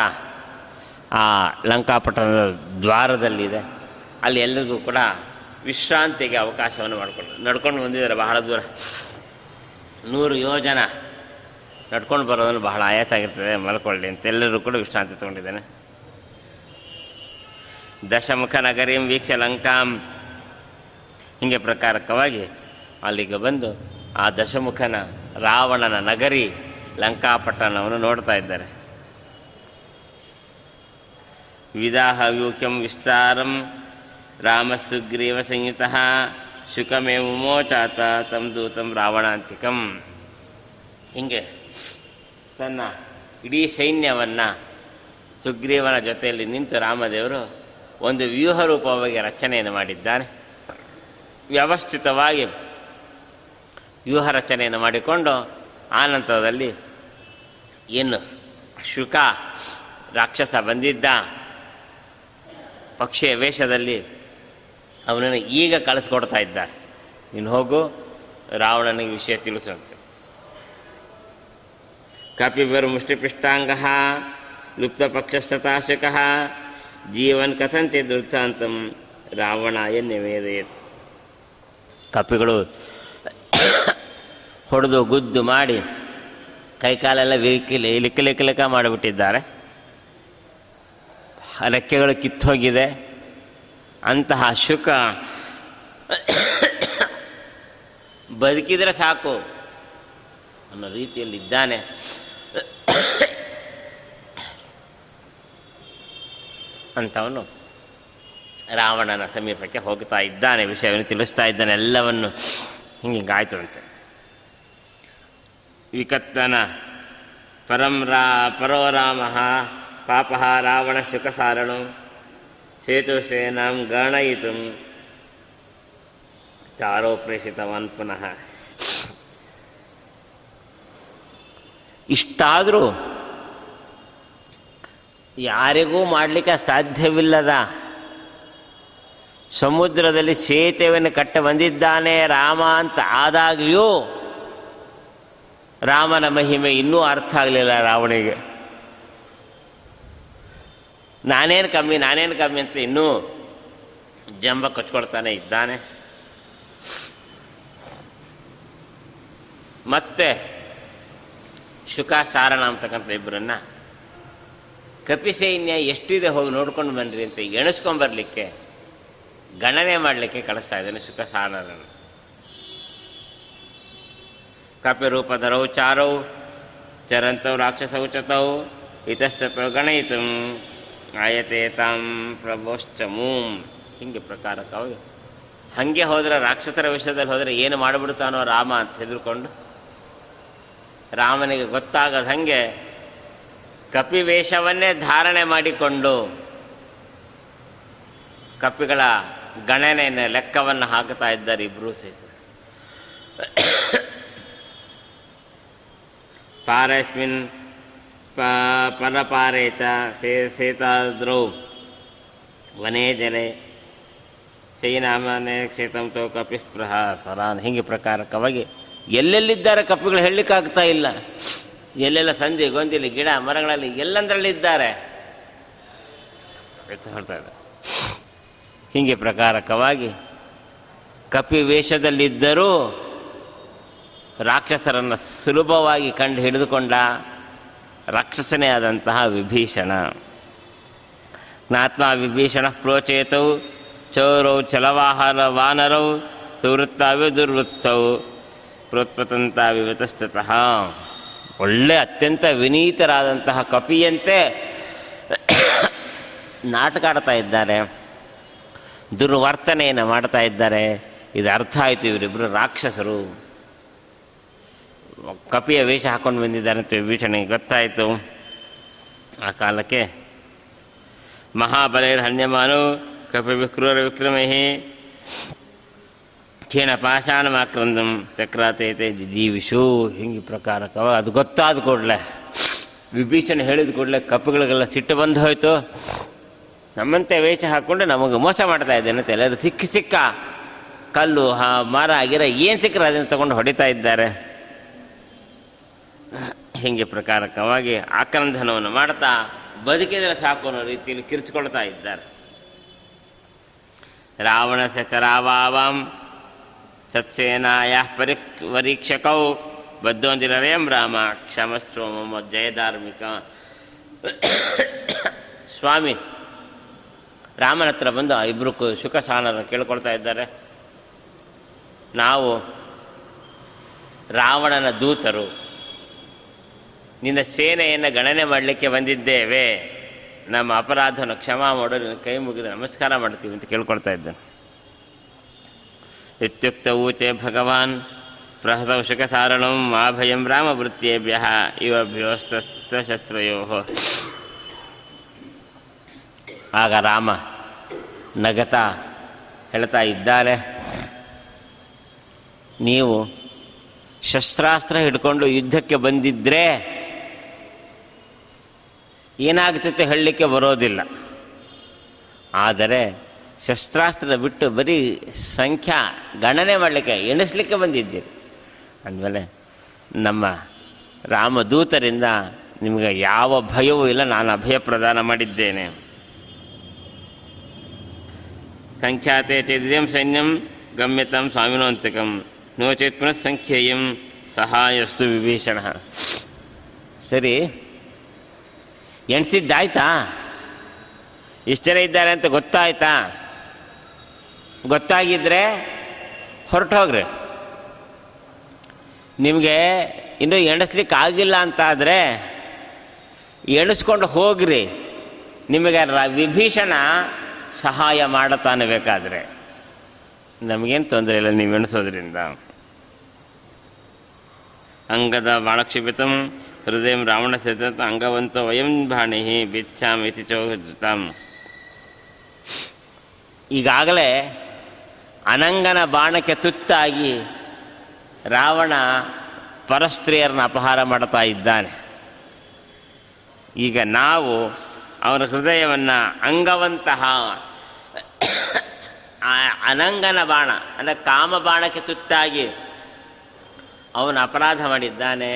ಆ ಲಂಕಾಪಟ್ಟಣದ ದ್ವಾರದಲ್ಲಿದೆ. ಅಲ್ಲಿ ಎಲ್ಲರಿಗೂ ಕೂಡ ವಿಶ್ರಾಂತಿಗೆ ಅವಕಾಶವನ್ನು ಮಾಡಿಕೊಂಡು ನಡ್ಕೊಂಡು ಬಂದಿದ್ದಾರೆ ಬಹಳ ದೂರ. ನೂರು ಯೋಜನ ನಡ್ಕೊಂಡು ಬರೋದನ್ನು ಬಹಳ ಆಯಾಸ ಆಗಿರ್ತದೆ ಮಲ್ಕೊಳ್ಳಿ ಅಂತ ಎಲ್ಲರೂ ಕೂಡ ವಿಶ್ರಾಂತಿ ತೊಗೊಂಡಿದ್ದಾನೆ. ದಶಮುಖ ನಗರೀಂ ವೀಕ್ಷ ಲಂಕಾಂ. ಹೀಗೆ ಪ್ರಕಾರಕವಾಗಿ ಅಲ್ಲಿಗೆ ಬಂದು ಆ ದಶಮುಖನ ರಾವಣನ ನಗರಿ ಲಂಕಾಪಟ್ಟಣವನ್ನು ನೋಡ್ತಾ ಇದ್ದಾರೆ. ವಿದಾಹ ವ್ಯೂಖ್ಯಂ ವಿಸ್ತಾರಂ ರಾಮ ಸುಗ್ರೀವ ಸಂಯುತ ಶುಕಮೇ ಉಮೋಚಾತ ತಂ ದೂತಂ ರಾವಣಾಂತಿಕಂ. ಹಿಂಗೆ ತನ್ನ ಇಡೀ ಸೈನ್ಯವನ್ನು ಸುಗ್ರೀವನ ಜೊತೆಯಲ್ಲಿ ನಿಂತು ರಾಮದೇವರು ಒಂದು ವ್ಯೂಹ ರೂಪವಾಗಿ ರಚನೆಯನ್ನು ಮಾಡಿದ್ದಾನೆ. ವ್ಯವಸ್ಥಿತವಾಗಿ ವ್ಯೂಹ ರಚನೆಯನ್ನು ಮಾಡಿಕೊಂಡು ಆನಂತರದಲ್ಲಿ ಏನು ಶುಕ ರಾಕ್ಷಸ ಬಂದಿದ್ದ ಪಕ್ಷಿಯ ವೇಷದಲ್ಲಿ ಅವನನ್ನು ಈಗ ಕಳಿಸ್ಕೊಡ್ತಾ ಇದ್ದಾರೆ. ನೀನು ಹೋಗು, ರಾವಣನಿಗೆ ವಿಷಯ ತಿಳಿಸುವಂತೆ. ಕಪಿಬರು ಮುಷ್ಟಿಪಿಷ್ಟಾಂಗ ಲುಪ್ತಪಕ್ಷಸ್ತತಾಶಕ ಜೀವನ್ ಕಥಂತೆ ವೃತ್ತಾಂತಂ ರಾವಣಾಯ ನಿವೇದಯತ್. ಕಪಿಗಳು ಹೊಡೆದು ಗುದ್ದು ಮಾಡಿ ಕೈಕಾಲೆಲ್ಲ ವಿಲಿಕಿ ಲಿಕ್ಕ ಲಿಕ್ಕ ಲಿಕ್ಕ ಮಾಡಿಬಿಟ್ಟಿದ್ದಾರೆ. ರೆಕ್ಕೆಗಳು ಕಿತ್ತೋಗಿದೆ. ಅಂತಹ ಶುಕ ಬದುಕಿದರೆ ಸಾಕು ಅನ್ನೋ ರೀತಿಯಲ್ಲಿದ್ದಾನೆ. ಅಂಥವನು ರಾವಣನ ಸಮೀಪಕ್ಕೆ ಹೋಗ್ತಾ ಇದ್ದಾನೆ, ವಿಷಯವನ್ನು ತಿಳಿಸ್ತಾ ಇದ್ದಾನೆ, ಎಲ್ಲವನ್ನು ಹಿಂಗಾಯ್ತು ಅಂತೆ ವಿಕತ್ತನ ಪರಂ ರಾ, ಪರೋ ರಾಮ, ಪಾಪ ರಾವಣ ಶುಕಸಾರಣು ಸೇತುಶ್ರೇನಾಂ ಗಣಯಿತು. ಚಾರೋ ಪ್ರೇಷಿತವಾನ್ ಪುನಃ. ಇಷ್ಟಾದರೂ ಯಾರಿಗೂ ಮಾಡಲಿಕ್ಕೆ ಸಾಧ್ಯವಿಲ್ಲದ ಸಮುದ್ರದಲ್ಲಿ ಸೇತುವೆಯನ್ನು ಕಟ್ಟ ಬಂದಿದ್ದಾನೆ ರಾಮ ಅಂತ ಆದಾಗ್ಯೂ ರಾಮನ ಮಹಿಮೆ ಇನ್ನೂ ಅರ್ಥ ಆಗಲಿಲ್ಲ ರಾವಣಿಗೆ ನಾನೇನು ಕಮ್ಮಿ ನಾನೇನು ಕಮ್ಮಿ ಅಂತ ಇನ್ನೂ ಜಂಬ ಕೊಚ್ಕೊಳ್ತಾನೆ ಇದ್ದಾನೆ. ಮತ್ತೆ ಶುಕ ಸಾರಣ ಅಂತಕ್ಕಂಥ ಇಬ್ಬರನ್ನ ಕಪಿ ಸೈನ್ಯ ಎಷ್ಟಿದೆ ಹೋಗಿ ನೋಡ್ಕೊಂಡು ಬನ್ನಿರಿ ಅಂತ ಎಣಿಸ್ಕೊಂಬರ್ಲಿಕ್ಕೆ ಗಣನೆ ಮಾಡಲಿಕ್ಕೆ ಕಳಿಸ್ತಾ ಇದ್ದಾನೆ ಸುಖ ಸಾರಣನ ಕಪಿ ರೂಪಧರೌ ಚಾರೌ, ಚರಂತೌ ಚತವು ಚತೌ ಇತಸ್ತತ್ವ ಗಣಯಿತು, ಆಯತೆ ತಾಂ ಪ್ರಭೋಶ್ಚ ಮೂಂ ಹಿಂಗೆ ಪ್ರಕಾರಕವಾಗಿ ಹಾಗೆ ಹೋದರೆ ರಾಕ್ಷಸರ ವಿಷಯದಲ್ಲಿ ಹೋದರೆ ಏನು ಮಾಡಿಬಿಡ್ತಾನೋ ರಾಮ ಅಂತ ಹೆದರ್ಕೊಂಡು ರಾಮನಿಗೆ ಗೊತ್ತಾಗದ ಹಾಗೆ ಕಪಿವೇಷವನ್ನೇ ಧಾರಣೆ ಮಾಡಿಕೊಂಡು ಕಪಿಗಳ ಗಣನೆಯನ್ನು ಲೆಕ್ಕವನ್ನು ಹಾಕ್ತಾ ಇದ್ದಾರೆ ಇಬ್ಬರೂ ಸಹಿತ. ಪಾರಸ್ಮಿನ್ ಪ ಪರಪಾರೇತ ಸೇ ಸೇತಾದ್ರೌ ವನೇ ಜಲೆ ಶೈನಾಮನೆ ಕ್ಷೇತಂ ತೋ ಕಪಿಸ್ಪೃಹ ಸ್ವರಾನ್. ಹಿಂಗೆ ಪ್ರಕಾರಕವಾಗಿ ಎಲ್ಲೆಲ್ಲಿದ್ದಾರೆ ಕಪಿಗಳು ಹೇಳಲಿಕ್ಕಾಗ್ತಾ ಇಲ್ಲ. ಎಲ್ಲೆಲ್ಲ ಸಂಧಿ ಗೊಂದಿಲಿ ಗಿಡ ಮರಗಳಲ್ಲಿ ಎಲ್ಲಂದ್ರಲ್ಲಿದ್ದಾರೆ ಇದ್ದಾರೆ. ಹೀಗೆ ಪ್ರಕಾರಕವಾಗಿ ಕಪಿ ವೇಷದಲ್ಲಿದ್ದರೂ ರಾಕ್ಷಸರನ್ನು ಸುಲಭವಾಗಿ ಕಂಡು ಹಿಡಿದುಕೊಂಡ ರಾಕ್ಷಸನೇ ಆದಂತಹ ವಿಭೀಷಣ. ನಾತ್ಮ ವಿಭೀಷಣ ಪ್ರೋಚೇತವು ಚೌರೌ ಚಲವಾಹನ ವಾನರೌ ಸುವೃತ್ತವೇ ದುರ್ವೃತ್ತೌ. ಪ್ರೋತ್ಪತಂತ ವಿವತಸ್ತತಃ ಒಳ್ಳೆ, ಅತ್ಯಂತ ವಿನೀತರಾದಂತಹ ಕಪಿಯಂತೆ ನಾಟಕ ಆಡ್ತಾ ಇದ್ದಾರೆ. ದುರ್ವರ್ತನೆಯನ್ನು ಮಾಡ್ತಾ ಇದ್ದಾರೆ. ಇದು ಅರ್ಥ ಆಯಿತು ಇವರಿಬ್ಬರು ರಾಕ್ಷಸರು. ಕಪಿಯ ವೇಷ ಹಾಕ್ಕೊಂಡು ಬಂದಿದ್ದಾರೆ ಅಂತ ವಿಭೀಷಣಿಗೆ ಗೊತ್ತಾಯಿತು. ಆ ಕಾಲಕ್ಕೆ ಮಹಾಬಲೈರ್ ಹನ್ಯಮಾನು ಕಪಿ ವಿಕ್ರೂರ ವಿಕ್ರಮಹಿ ಕ್ಷೀಣ ಪಾಷಾಣಮಾಕ್ರಂದಂ ಚಕ್ರಾತೈತೆ ಜೀವಿಷು, ಹಿಂಗೆ ಪ್ರಕಾರಕವ. ಅದು ಗೊತ್ತಾದ ಕೂಡಲೇ, ವಿಭೀಷಣ ಹೇಳಿದ ಕೂಡಲೇ ಕಪ್ಪುಗಳಿಗೆಲ್ಲ ಸಿಟ್ಟು ಬಂದು ಹೋಯ್ತು. ನಮ್ಮಂತೆ ವೇಷ ಹಾಕ್ಕೊಂಡು ನಮಗೆ ಮೋಸ ಮಾಡ್ತಾ ಇದ್ದೇನೆ ಅಂತ ಎಲ್ಲರೂ ಸಿಕ್ಕ ಸಿಕ್ಕ ಕಲ್ಲು, ಹಾ, ಮರ, ಗಿರ ಏನು ಸಿಕ್ಕರೆ ಅದನ್ನು ತಗೊಂಡು ಹೊಡಿತಾ ಇದ್ದಾರೆ. ಹೀಗೆ ಪ್ರಕಾರಕವಾಗಿ ಆಕ್ರಂದನವನ್ನು ಮಾಡ್ತಾ ಬದುಕಿದ್ರೆ ಸಾಕು ಅನ್ನೋ ರೀತಿಯಲ್ಲಿ ಕಿರಿಚಿಕೊಳ್ತಾ ಇದ್ದಾರೆ. ರಾವಣ ಸಚರಾವಾಂ ಸತ್ಸೇನಾಯ ಪರಿ ಪರೀಕ್ಷಕೌ ಬದ್ದೋಂಜಿರಯಂ ರಾಮ ಕ್ಷಮಸ್ವ ಜಯಧಾರ್ಮಿಕ ಸ್ವಾಮಿ, ರಾಮನ ಹತ್ರ ಬಂದು ಇಬ್ಬರು ಸುಖ ಸಾಣನ ಕೇಳ್ಕೊಳ್ತಾ ಇದ್ದಾರೆ. ನಾವು ರಾವಣನ ದೂತರು, ನಿನ್ನ ಸೇನೆಯನ್ನು ಗಣನೆ ಮಾಡಲಿಕ್ಕೆ ಬಂದಿದ್ದೇವೆ. ನಮ್ಮ ಅಪರಾಧವನ್ನು ಕ್ಷಮಾ ಮಾಡೋ, ನಿನ್ನ ಕೈ ಮುಗಿದು ನಮಸ್ಕಾರ ಮಾಡ್ತೀವಿ ಅಂತ ಕೇಳ್ಕೊಳ್ತಾ ಇತ್ಯುಕ್ತ ಊಚೆ ಭಗವಾನ್ ಪ್ರಹತೌ ಶುಕಸಾರಣಂ ಮಾ ಭಯಂ ರಾಮವೃತ್ತೇಭ್ಯ ಇವಭ್ಯೋಸ್ತಸ್ತ್ರಯೋ ಆಗ ರಾಮ ನಗತಾ ಹೇಳ್ತಾ ಇದ್ದಾರೆ ನೀವು ಶಸ್ತ್ರಾಸ್ತ್ರ ಹಿಡ್ಕೊಂಡು ಯುದ್ಧಕ್ಕೆ ಬಂದಿದ್ದರೆ ಏನಾಗ್ತಿತ್ತು ಹೇಳಲಿಕ್ಕೆ ಬರೋದಿಲ್ಲ. ಆದರೆ ಶಸ್ತ್ರಾಸ್ತ್ರ ಬಿಟ್ಟು ಬರೀ ಸಂಖ್ಯಾ ಗಣನೆ ಮಾಡಲಿಕ್ಕೆ, ಎಣಿಸ್ಲಿಕ್ಕೆ ಬಂದಿದ್ದೀರಿ. ಅಂದಮೇಲೆ ನಮ್ಮ ರಾಮದೂತರಿಂದ ನಿಮಗೆ ಯಾವ ಭಯವೂ ಇಲ್ಲ, ನಾನು ಅಭಯ ಪ್ರದಾನ ಮಾಡಿದ್ದೇನೆ. ಸಂಖ್ಯಾತೆ ಚೇದಿದೆಯಂ ಸೈನ್ಯಂ ಗಮ್ಯತಂ ಸ್ವಾಮಿನೋಂತಕಂ, ನೋ ಚೇತ್ ಪುನಃ ಸಂಖ್ಯೆಯಂ ಸಹಾಯಸ್ತು ವಿಭೀಷಣ. ಸರಿ, ಎಣಿಸಿದ್ದಾಯ್ತಾ? ಇಷ್ಟರೇ ಇದ್ದಾರೆ ಅಂತ ಗೊತ್ತಾಯ್ತಾ? ಗೊತ್ತಾಗಿದ್ದರೆ ಹೊರಟೋಗ್ರಿ ನಿಮಗೆ ಇನ್ನೂ ಎಣಿಸ್ಲಿಕ್ಕೆ ಆಗಿಲ್ಲ ಅಂತಾದರೆ ಎಣಿಸ್ಕೊಂಡು ಹೋಗ್ರಿ. ನಿಮಗೆ ವಿಭೀಷಣ ಸಹಾಯ ಮಾಡತಾನೆ ಬೇಕಾದರೆ. ನಮಗೇನು ತೊಂದರೆ ಇಲ್ಲ ನೀವು ಎಣಿಸೋದ್ರಿಂದ. ಅಂಗದ ಬಾಣಕ್ಷಿಪಿತಂ, ಹೃದಯ ರಾವಣ ಸೇತ ಅಂಗವಂತ ವಯಂ ಭಾಣಿ ಬಿಚ್ಚಾಮ್ ಇತಿ ಈಗಾಗಲೇ ಅನಂಗನ ಬಾಣಕ್ಕೆ ತುತ್ತಾಗಿ ರಾವಣ ಪರಸ್ತ್ರೀಯರನ್ನು ಅಪಹಾರ ಮಾಡ್ತಾ ಇದ್ದಾನೆ. ಈಗ ನಾವು ಅವನ ಹೃದಯವನ್ನು ಅಂಗವಂತಹ ಅನಂಗನ ಬಾಣ, ಅಂದರೆ ಕಾಮ ಬಾಣಕ್ಕೆ ತುತ್ತಾಗಿ ಅವನು ಅಪರಾಧ ಮಾಡಿದ್ದಾನೆ.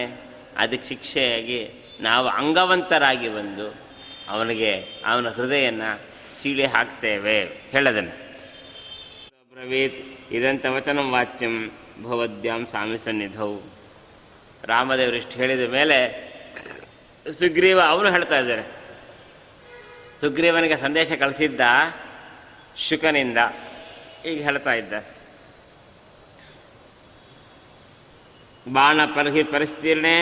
ಅದಕ್ಕೆ ಶಿಕ್ಷೆಯಾಗಿ ನಾವು ಅಂಗವಂತರಾಗಿ ಬಂದು ಅವನಿಗೆ ಅವನ ಹೃದಯನ ಸೀಳಿ ಹಾಕ್ತೇವೆ. ಹೇಳದನು. ಬ್ರವೀತ್ ಇದಂತ ವಚನಂ ವಾಚ್ಯಂ ಭವದ್ಯಾಂ ಸ್ವಾಮಿ ಸನ್ನಿಧೌ. ರಾಮದೇವರು ಹೇಳಿದ ಮೇಲೆ ಸುಗ್ರೀವ ಅವನು ಹೇಳ್ತಾ ಇದ್ದಾರೆ. ಸುಗ್ರೀವನಿಗೆ ಸಂದೇಶ ಕಳಿಸಿದ್ದ ಶುಕನಿಂದ ಈಗ ಹೇಳ್ತಾ ಇದ್ದ. ಬಾಣ ಪರಿಹಿ ಪರಿಸ್ತೀರ್ಣೆ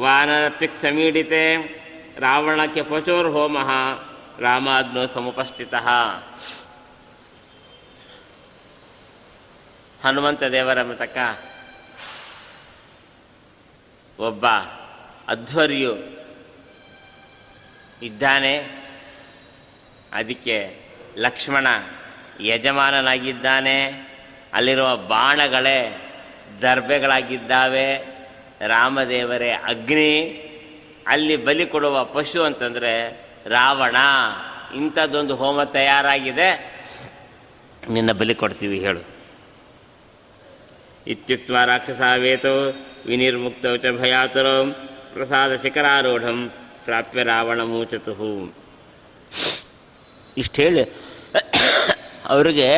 ವಾನರ ತ್ವಿಕ್ ಸಮೀಡಿತೆ, ರಾವಣಕ್ಕೆ ಪಚೋರ್ ಹೋಮ ರಾಮಾಗ್ನೋ ಸಮುಪಸ್ಥಿತ. ಹನುಮಂತ ದೇವರ ಮೃತಕ. ಒಬ್ಬ ಅಧ್ವರ್ಯು ಇದ್ದಾನೆ. ಅದಕ್ಕೆ ಲಕ್ಷ್ಮಣ ಯಜಮಾನನಾಗಿದ್ದಾನೆ. ಅಲ್ಲಿರುವ ಬಾಣಗಳೇ ದರ್ಬೆಗಳಾಗಿದ್ದಾವೆ ರಾಮದೇವರೇ ಅಗ್ನಿ. ಅಲ್ಲಿ ಬಲಿ ಕೊಡುವ ಪಶು ಅಂತಂದರೆ ರಾವಣ. ಇಂಥದ್ದೊಂದು ಹೋಮ ತಯಾರಾಗಿದೆ. ನಿನ್ನ ಬಲಿ ಕೊಡ್ತೀವಿ ಹೇಳು. ಇತ್ಯುಕ್ತ ರಾಕ್ಷಸಾವೇತೋ ವಿನಿರ್ಮುಕ್ತೌ ಚ ಭಯಾತುರೋ ಪ್ರಸಾದ ಶಿಖರಾರೂಢಂ ಪ್ರಾಪ್ಯ ರಾವಣ ಮೂಚತು ಇಷ್ಟು ಹೇಳಿ. ಅವರಿಗೆ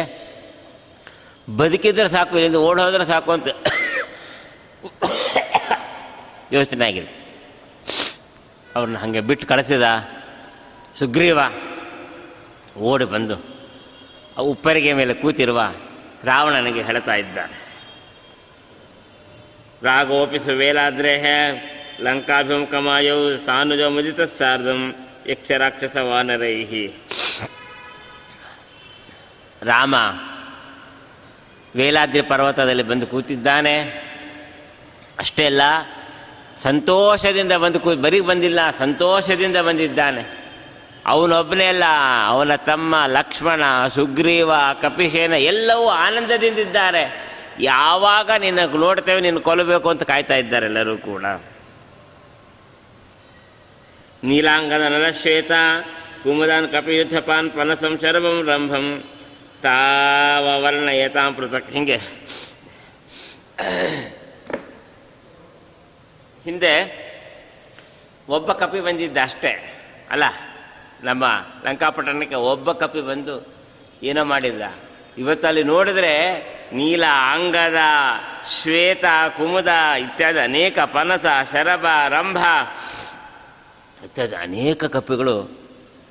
ಬದುಕಿದ್ರೆ ಸಾಕು ಇಲ್ಲಿಂದ ಓಡ್ ಹೋದ್ರೆ ಸಾಕು ಅಂತ ಯೋಚನೆ ಆಗಿದೆ. ಅವ್ರನ್ನ ಹಾಗೆ ಬಿಟ್ಟು ಕಳಿಸಿದ ಸುಗ್ರೀವ ಓಡಿ ಬಂದು ಉಪ್ಪರಿಗೆ ಮೇಲೆ ಕೂತಿರುವ ರಾವಣನಿಗೆ ಹೇಳ್ತಾ ಇದ್ದ. ರಾಗೋಪಿ ಸುವೇಲಾದ್ರೇಹ ಲಂಕಾಭಿಮುಖಮಾಯೌ ಸಾನುಜ ಮುದಿತ ಸಾರ್ಧಂ ಯಕ್ಷರಾಕ್ಷಸ ವಾನರೈಹಿ ರಾಮ ವೇಲಾದ್ರಿ ಪರ್ವತದಲ್ಲಿ ಬಂದು ಕೂತಿದ್ದಾನೆ. ಅಷ್ಟೇ ಅಲ್ಲ, ಸಂತೋಷದಿಂದ ಬಂದು ಕೂ, ಬರೀ ಬಂದಿಲ್ಲ, ಸಂತೋಷದಿಂದ ಬಂದಿದ್ದಾನೆ. ಅವನೊಬ್ಬನೇ ಅಲ್ಲ, ಅವನ ತಮ್ಮ ಲಕ್ಷ್ಮಣ, ಸುಗ್ರೀವ ಕಪಿಸೇನ ಎಲ್ಲವೂ ಆನಂದದಿಂದಿದ್ದಾರೆ. ಯಾವಾಗ ನಿನ್ನ ನೋಡ್ತೇವೆ, ನಿನ್ನ ಕೊಲ್ಲಬೇಕು ಅಂತ ಕಾಯ್ತಾ ಇದ್ದಾರೆ ಎಲ್ಲರೂ ಕೂಡ. ನೀಲಾಂಗದ ನಲಶ್ವೇತ, ಕುಮುದಾನ್ ಕಪಿಯುಥಪಾನ್ ಪನಸಂ ಶರಭಂ ರಂಭಂ ತಾವರ್ಣಯತಾಂ ಪೃಥಕ್. ಹಿಂಗೆ. ಹಿಂದೆ ಒಬ್ಬ ಕಪಿ ಬಂದಿದ್ದ ಅಷ್ಟೇ. ಅಲ್ಲ, ನಮ್ಮ ಲಂಕಾಪಟ್ಟಣಕ್ಕೆ ಒಬ್ಬ ಕಪಿ ಬಂದು ಏನೋ ಮಾಡಿಲ್ಲ ಇವತ್ತಲ್ಲಿ ನೋಡಿದ್ರೆ ನೀಲ, ಅಂಗದ, ಶ್ವೇತ, ಕುಮುದ ಇತ್ಯಾದಿ ಅನೇಕ ಪನಸ, ಶರಭ, ರಂಭ ಇತ್ಯಾದಿ ಅನೇಕ ಕಪಿಗಳು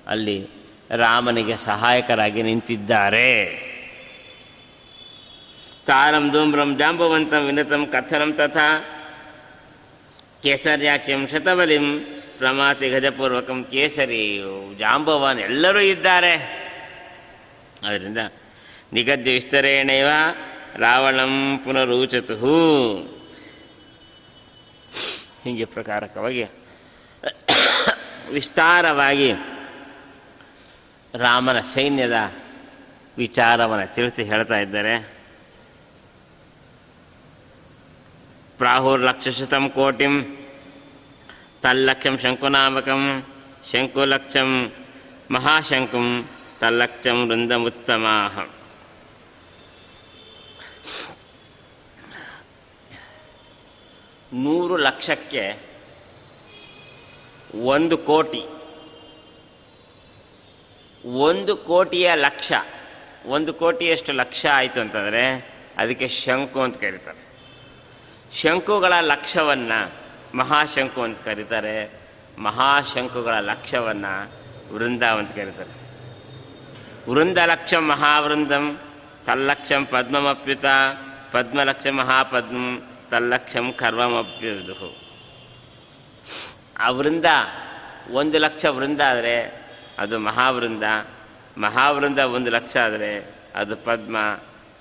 ಅಲ್ಲಿ ರಾಮನಿಗೆ ಸಹಾಯಕರಾಗಿ ನಿಂತಿದ್ದಾರೆ. ತಾರಂ, ಧೂಮ್ರಂ, ಜಾಂಬುವಂತಂ, ವಿನತಂ ಕಥನಂ ತಥಾ ಕೇಸರ್ಯಾಕ್ಯಂ, ಶತಬಲಿಂ, ಪ್ರಮಾತಿ ಗಜಪೂರ್ವಕಂ, ಕೇಸರಿ, ಜಾಂಬವನ್ ಎಲ್ಲರೂ ಇದ್ದಾರೆ. ಅದರಿಂದ ನಿಗದ್ಯ ವಿಸ್ತರೇಣೇವ ರಾವಣಂ ಪುನರೂಚತು. ಹೀಗೆ ಪ್ರಕಾರಕವಾಗಿ ವಿಸ್ತಾರವಾಗಿ ರಾಮನ ಸೈನ್ಯದ ವಿಚಾರವನ್ನು ತಿಳಿಸಿ ಹೇಳ್ತಾ ಇದ್ದಾರೆ. ಪ್ರಾಹುರ್ಲಕ್ಷಶತಂ ಕೋಟಿಂ, ತಲ್ಲಕ್ಷಂ ಶಂಕುನಾಮಕಂ, ಶಂಕುಲಕ್ಷಂ ಮಹಾಶಂಕುಂ, ತಲ್ಲಕ್ಷಂ ವೃಂದಮುತ್ತಮಾ ನೂರು ಲಕ್ಷಕ್ಕೆ ಒಂದು ಕೋಟಿ. ಒಂದು ಕೋಟಿಯ ಲಕ್ಷ. ಒಂದು ಕೋಟಿಯಷ್ಟು ಲಕ್ಷ ಆಯಿತು ಅಂತಂದರೆ ಅದಕ್ಕೆ ಶಂಕು ಅಂತ ಕರೀತಾರೆ. ಶಂಕುಗಳ ಲಕ್ಷವನ್ನು ಮಹಾಶಂಕು ಅಂತ ಕರೀತಾರೆ. ಮಹಾಶಂಕುಗಳ ಲಕ್ಷವನ್ನು ವೃಂದ ಅಂತ ಕರೀತಾರೆ. ವೃಂದಲಕ್ಷಂ ಮಹಾವೃಂದಂ, ತಲ್ಲಕ್ಷಂ ಪದ್ಮಮಪ್ಯುತ, ಪದ್ಮಲಕ್ಷ ಮಹಾಪದ್ಮಂ ತಲ್ಲಕ್ಷಂ ಕರ್ವಮಪ್ಯುದು ಆ ವೃಂದ ಒಂದು ಲಕ್ಷ ವೃಂದ ಆದರೆ ಅದು ಮಹಾವೃಂದ ಮಹಾವೃಂದ ಒಂದು ಲಕ್ಷ ಆದರೆ ಅದು ಪದ್ಮ,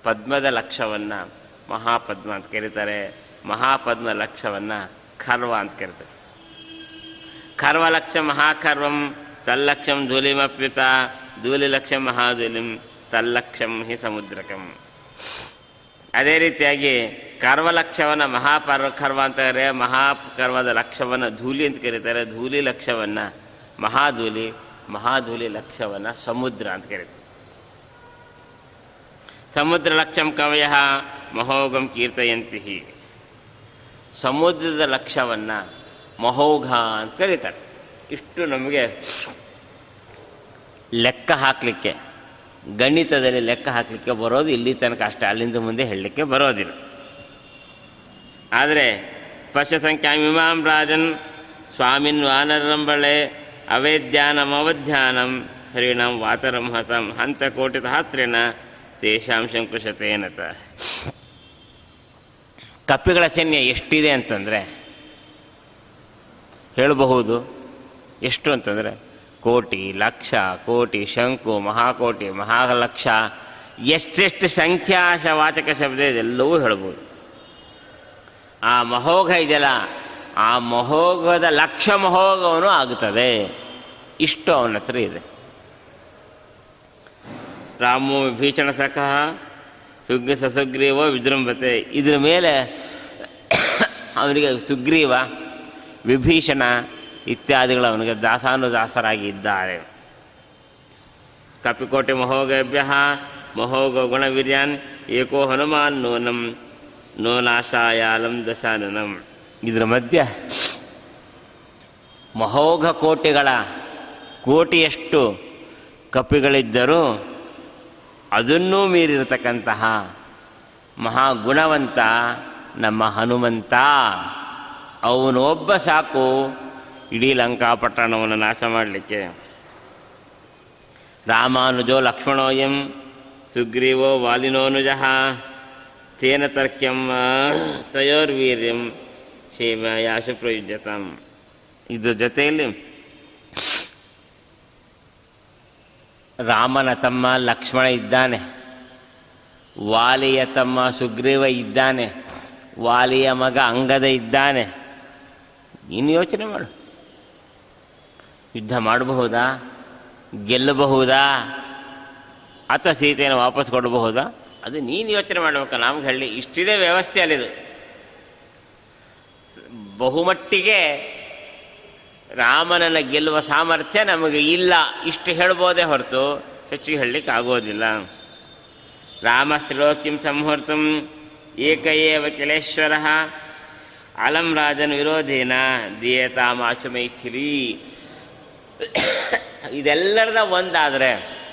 ಪದ್ಮದ ಲಕ್ಷವನ್ನು ಮಹಾಪದ್ಮ ಅಂತ ಕರೀತಾರೆ. ಮಹಾಪದ್ಮ ಲಕ್ಷವನ್ನು ಖರ್ವ ಅಂತ ಕರೀತಾರೆ. ಖರ್ವಲಕ್ಷ ಮಹಾಖರ್ವಂ ತಲ್ಲಕ್ಷಂ ಧೂಲಿಮಪ್ಯುತ ಧೂಲಿಲಕ್ಷ ಮಹಾಧೂಲಿಂ, ತಲ್ಲಕ್ಷಂ ಹಿ ಸಮುದ್ರಕಂ. ಅದೇ ರೀತಿಯಾಗಿ ಕರ್ವಲಕ್ಷವನ್ನು ಮಹಾಪರ್ವ ಕರ್ವ ಅಂತ ಕರೆ ಮಹಾಕರ್ವದ ಲಕ್ಷವನ್ನು ಧೂಲಿ ಅಂತ ಕರೀತಾರೆ. ಧೂಲಿ ಲಕ್ಷವನ್ನ ಮಹಾಧೂಲಿ ಮಹಾಧೂಲಿ ಲಕ್ಷವನ್ನ ಸಮುದ್ರ ಅಂತ ಕರೀತಾರೆ. ಸಮುದ್ರ ಲಕ್ಷಂ ಕವಯ ಮಹೋಗಂ ಕೀರ್ತಯಂತಿ ಸಮುದ್ರದ ಲಕ್ಷವನ್ನ ಮಹೋಘ ಅಂತ ಕರೀತಾರೆ. ಇಷ್ಟು ನಮಗೆ ಲೆಕ್ಕ ಹಾಕಲಿಕ್ಕೆ ಗಣಿತದಲ್ಲಿ ಲೆಕ್ಕ ಹಾಕಲಿಕ್ಕೆ ಬರೋದು ಇಲ್ಲಿ ತನಕ ಅಷ್ಟೇ, ಅಲ್ಲಿಂದ ಮುಂದೆ ಹೇಳಲಿಕ್ಕೆ ಬರೋದಿಲ್ಲ. ಆದರೆ ಪಶ್ಚಸಂಖ್ಯಾ ಸಂಖ್ಯಾಮಿಮಾಂ ರಾಜನ್ ಸ್ವಾಮಿನ್ ವಾನರಂಬಳೆ ಅವೇದ್ಯಾನಂ ಅವಧ್ಯಾನಂ ಹರಿಣಂ ವಾತರಂ ಹತಂ ಹಂತ ಕೋಟಿ ಹಾತ್ರೇಣ ತೇಷಾಂ ಶಂಕುಶತೇನತ ಕಪ್ಪಿಗಳ ಸೈನ್ಯ ಎಷ್ಟಿದೆ ಅಂತಂದರೆ, ಹೇಳಬಹುದು, ಎಷ್ಟು ಅಂತಂದರೆ ಕೋಟಿ ಲಕ್ಷ, ಕೋಟಿ ಶಂಕು, ಮಹಾಕೋಟಿ, ಮಹಾಲಕ್ಷ, ಎಷ್ಟೆಷ್ಟು ಸಂಖ್ಯಾಶ ವಾಚಕ ಶಬ್ದ ಇದೆಲ್ಲವೂ ಹೇಳ್ಬೋದು. ಆ ಮಹೋಘ ಇದೆಯಲ್ಲ, ಆ ಮಹೋಘದ ಲಕ್ಷ ಮಹೋಘವನು ಆಗುತ್ತದೆ. ಇಷ್ಟು ಅವನ ಹತ್ರ ಇದೆ. ರಾಮೋ ವಿಭೀಷಣ ಸಖಃ ಸುಗ್ರ ಸಸುಗ್ರೀವ ವಿಜೃಂಭತೆ. ಇದ್ರ ಮೇಲೆ ಅವನಿಗೆ ಸುಗ್ರೀವ, ವಿಭೀಷಣ ಇತ್ಯಾದಿಗಳು ಅವನಿಗೆ ದಾಸಾನುದಾಸರಾಗಿದ್ದಾರೆ ಕಪಿಕೋಟೆ ಮಹೋಗಭ್ಯ ಮಹೋಗ ಗುಣವೀರ್ಯಾನ್ ಏಕೋ ಹನುಮಾನ್ ನೂನಂ ನೂನಾಶಾಯಾಲಂ ದಶಾನನಂ. ಇದರ ಮಧ್ಯ ಮಹೋಘ ಕೋಟಿಗಳ ಕೋಟಿಯಷ್ಟು ಕಪಿಗಳಿದ್ದರೂ ಅದನ್ನೂ ಮೀರಿರತಕ್ಕಂತಹ ಮಹಾಗುಣವಂತ ನಮ್ಮ ಹನುಮಂತ. ಅವನೊಬ್ಬ ಸಾಕು ಇಡೀ ಲಂಕಾಪಟ್ಟಣವನ್ನು ನಾಶ ಮಾಡಲಿಕ್ಕೆ. ರಾಮಾನುಜೋ ಲಕ್ಷ್ಮಣೋಯಂ, ಸುಗ್ರೀವೋ ವಾಲಿನೋನುಜಃ, ತೇನ ತರ್ಕ್ಯಂ ತಯೋರ್ವೀರ್ಯಂ ಶೇಮಯಾಶು ಪ್ರಯುಜ್ಯತಂ. ಇದ್ರ ಜೊತೆಯಲ್ಲಿ ರಾಮನ ತಮ್ಮ ಲಕ್ಷ್ಮಣ ಇದ್ದಾನೆ, ವಾಲಿಯ ತಮ್ಮ ಸುಗ್ರೀವ ಇದ್ದಾನೆ, ವಾಲಿಯ ಮಗ ಅಂಗದ ಇದ್ದಾನೆ. ನೀನು ಯೋಚನೆ ಮಾಡು. ಯುದ್ಧ ಮಾಡಬಹುದಾ? ಗೆಲ್ಲಬಹುದಾ? ಅಥವಾ ಸೀತೆಯನ್ನು ವಾಪಸ್ ಕೊಡಬಹುದಾ? ಅದು ನೀನು ಯೋಚನೆ ಮಾಡಬೇಕು. ನಮ್ಗೆ ಹೇಳಿ, ಇಷ್ಟಿದೆ ವ್ಯವಸ್ಥೆ ಅಲ್ಲಿದು. ಬಹುಮಟ್ಟಿಗೆ ರಾಮನನ್ನು ಗೆಲ್ಲುವ ಸಾಮರ್ಥ್ಯ ನಮಗೆ ಇಲ್ಲ. ಇಷ್ಟು ಹೇಳ್ಬೋದೇ ಹೊರತು ಹೆಚ್ಚಿಗೆ ಹೇಳಲಿಕ್ಕೆ ಆಗೋದಿಲ್ಲ. ರಾಮಸ್ತ್ರಿಲೋಕ್ಯಂ ಸಂಹರ್ತಂ ಏಕ ಏವ ಕೆಲೇಶ್ವರ ಅಲಂ ರಾಜನ್ ವಿರೋಧೇನ. ದಿಯೇತಾಮಾಚು ಮೈಥಿಲಿ ಇದೆಲ್ಲರದ ಒಂದಾದರೆ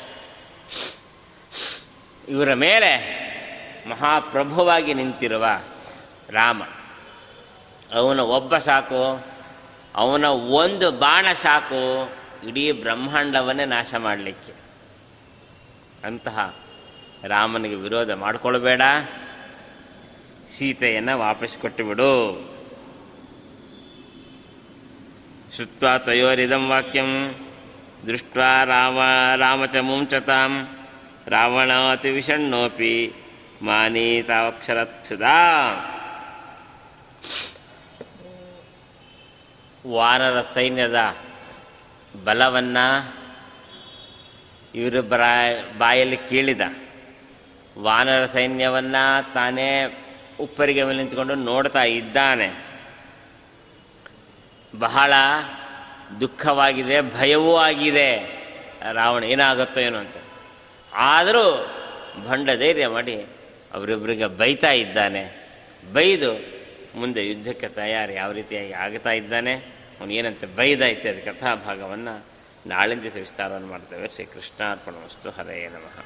ಇವರ ಮೇಲೆ ಮಹಾಪ್ರಭುವಾಗಿ ನಿಂತಿರುವ ರಾಮ. ಅವನ ಒಬ್ಬ ಸಾಕು, ಅವನ ಒಂದು ಬಾಣ ಸಾಕು, ಇಡೀ ಬ್ರಹ್ಮಾಂಡವನ್ನೇ ನಾಶ ಮಾಡಲಿಕ್ಕೆ. ಅಂತಹ ರಾಮನಿಗೆ ವಿರೋಧ ಮಾಡಿಕೊಳ್ಬೇಡ. ಸೀತೆಯನ್ನು ವಾಪಸ್ ಕೊಟ್ಟುಬಿಡು. ಶ್ರುತ್ವಾ ತಯೋರಿದಂ ವಾಕ್ಯಂ ದೃಷ್ಟ್ವಾ ರಾಮ ರಾಮಚಮುಂ ಚ ತಾಂ ರಾವಣ ಅತಿ ವಿಷಣ್ಣೋಪಿ ಮಾನೀತಾವಕ್ಷರತ್ಸುದಾ ವಾನರ ಸೈನ್ಯದ ಬಲವನ್ನು ಇವರು ಬಾಯಲ್ಲಿ ಕೀಳಿದ. ವಾನರ ಸೈನ್ಯವನ್ನು ತಾನೇ ಉಪ್ಪರಿಗೆ ಮೇಲೆ ನಿಂತ್ಕೊಂಡು ನೋಡ್ತಾ ಇದ್ದಾನೆ. ಬಹಳ ದುಃಖವಾಗಿದೆ, ಭಯವೂ ಆಗಿದೆ. ರಾವಣ ಏನಾಗುತ್ತೋ ಏನೋ ಅಂತ. ಆದರೂ ಭಂಡ ಧೈರ್ಯ ಮಾಡಿ ಅವರಿಬ್ಬರಿಗೆ ಬೈತಾ ಇದ್ದಾನೆ. ಬೈದು ಮುಂದೆ ಯುದ್ಧಕ್ಕೆ ತಯಾರಿ ಯಾವ ರೀತಿಯಾಗಿ ಆಗ್ತಾ ಇದ್ದಾನೆ, ಅವನು ಏನಂತೆ ಬೈದ ಇತ್ಯಾದಿ ಕಥಾಭಾಗವನ್ನು ನಾಳಿನ ದಿವಸ ವಿಸ್ತಾರವನ್ನು ಮಾಡ್ತೇವೆ. ಶ್ರೀ ಕೃಷ್ಣಾರ್ಪಣ ವಸ್ತು ಹರೆಯೇ ನಮಃ.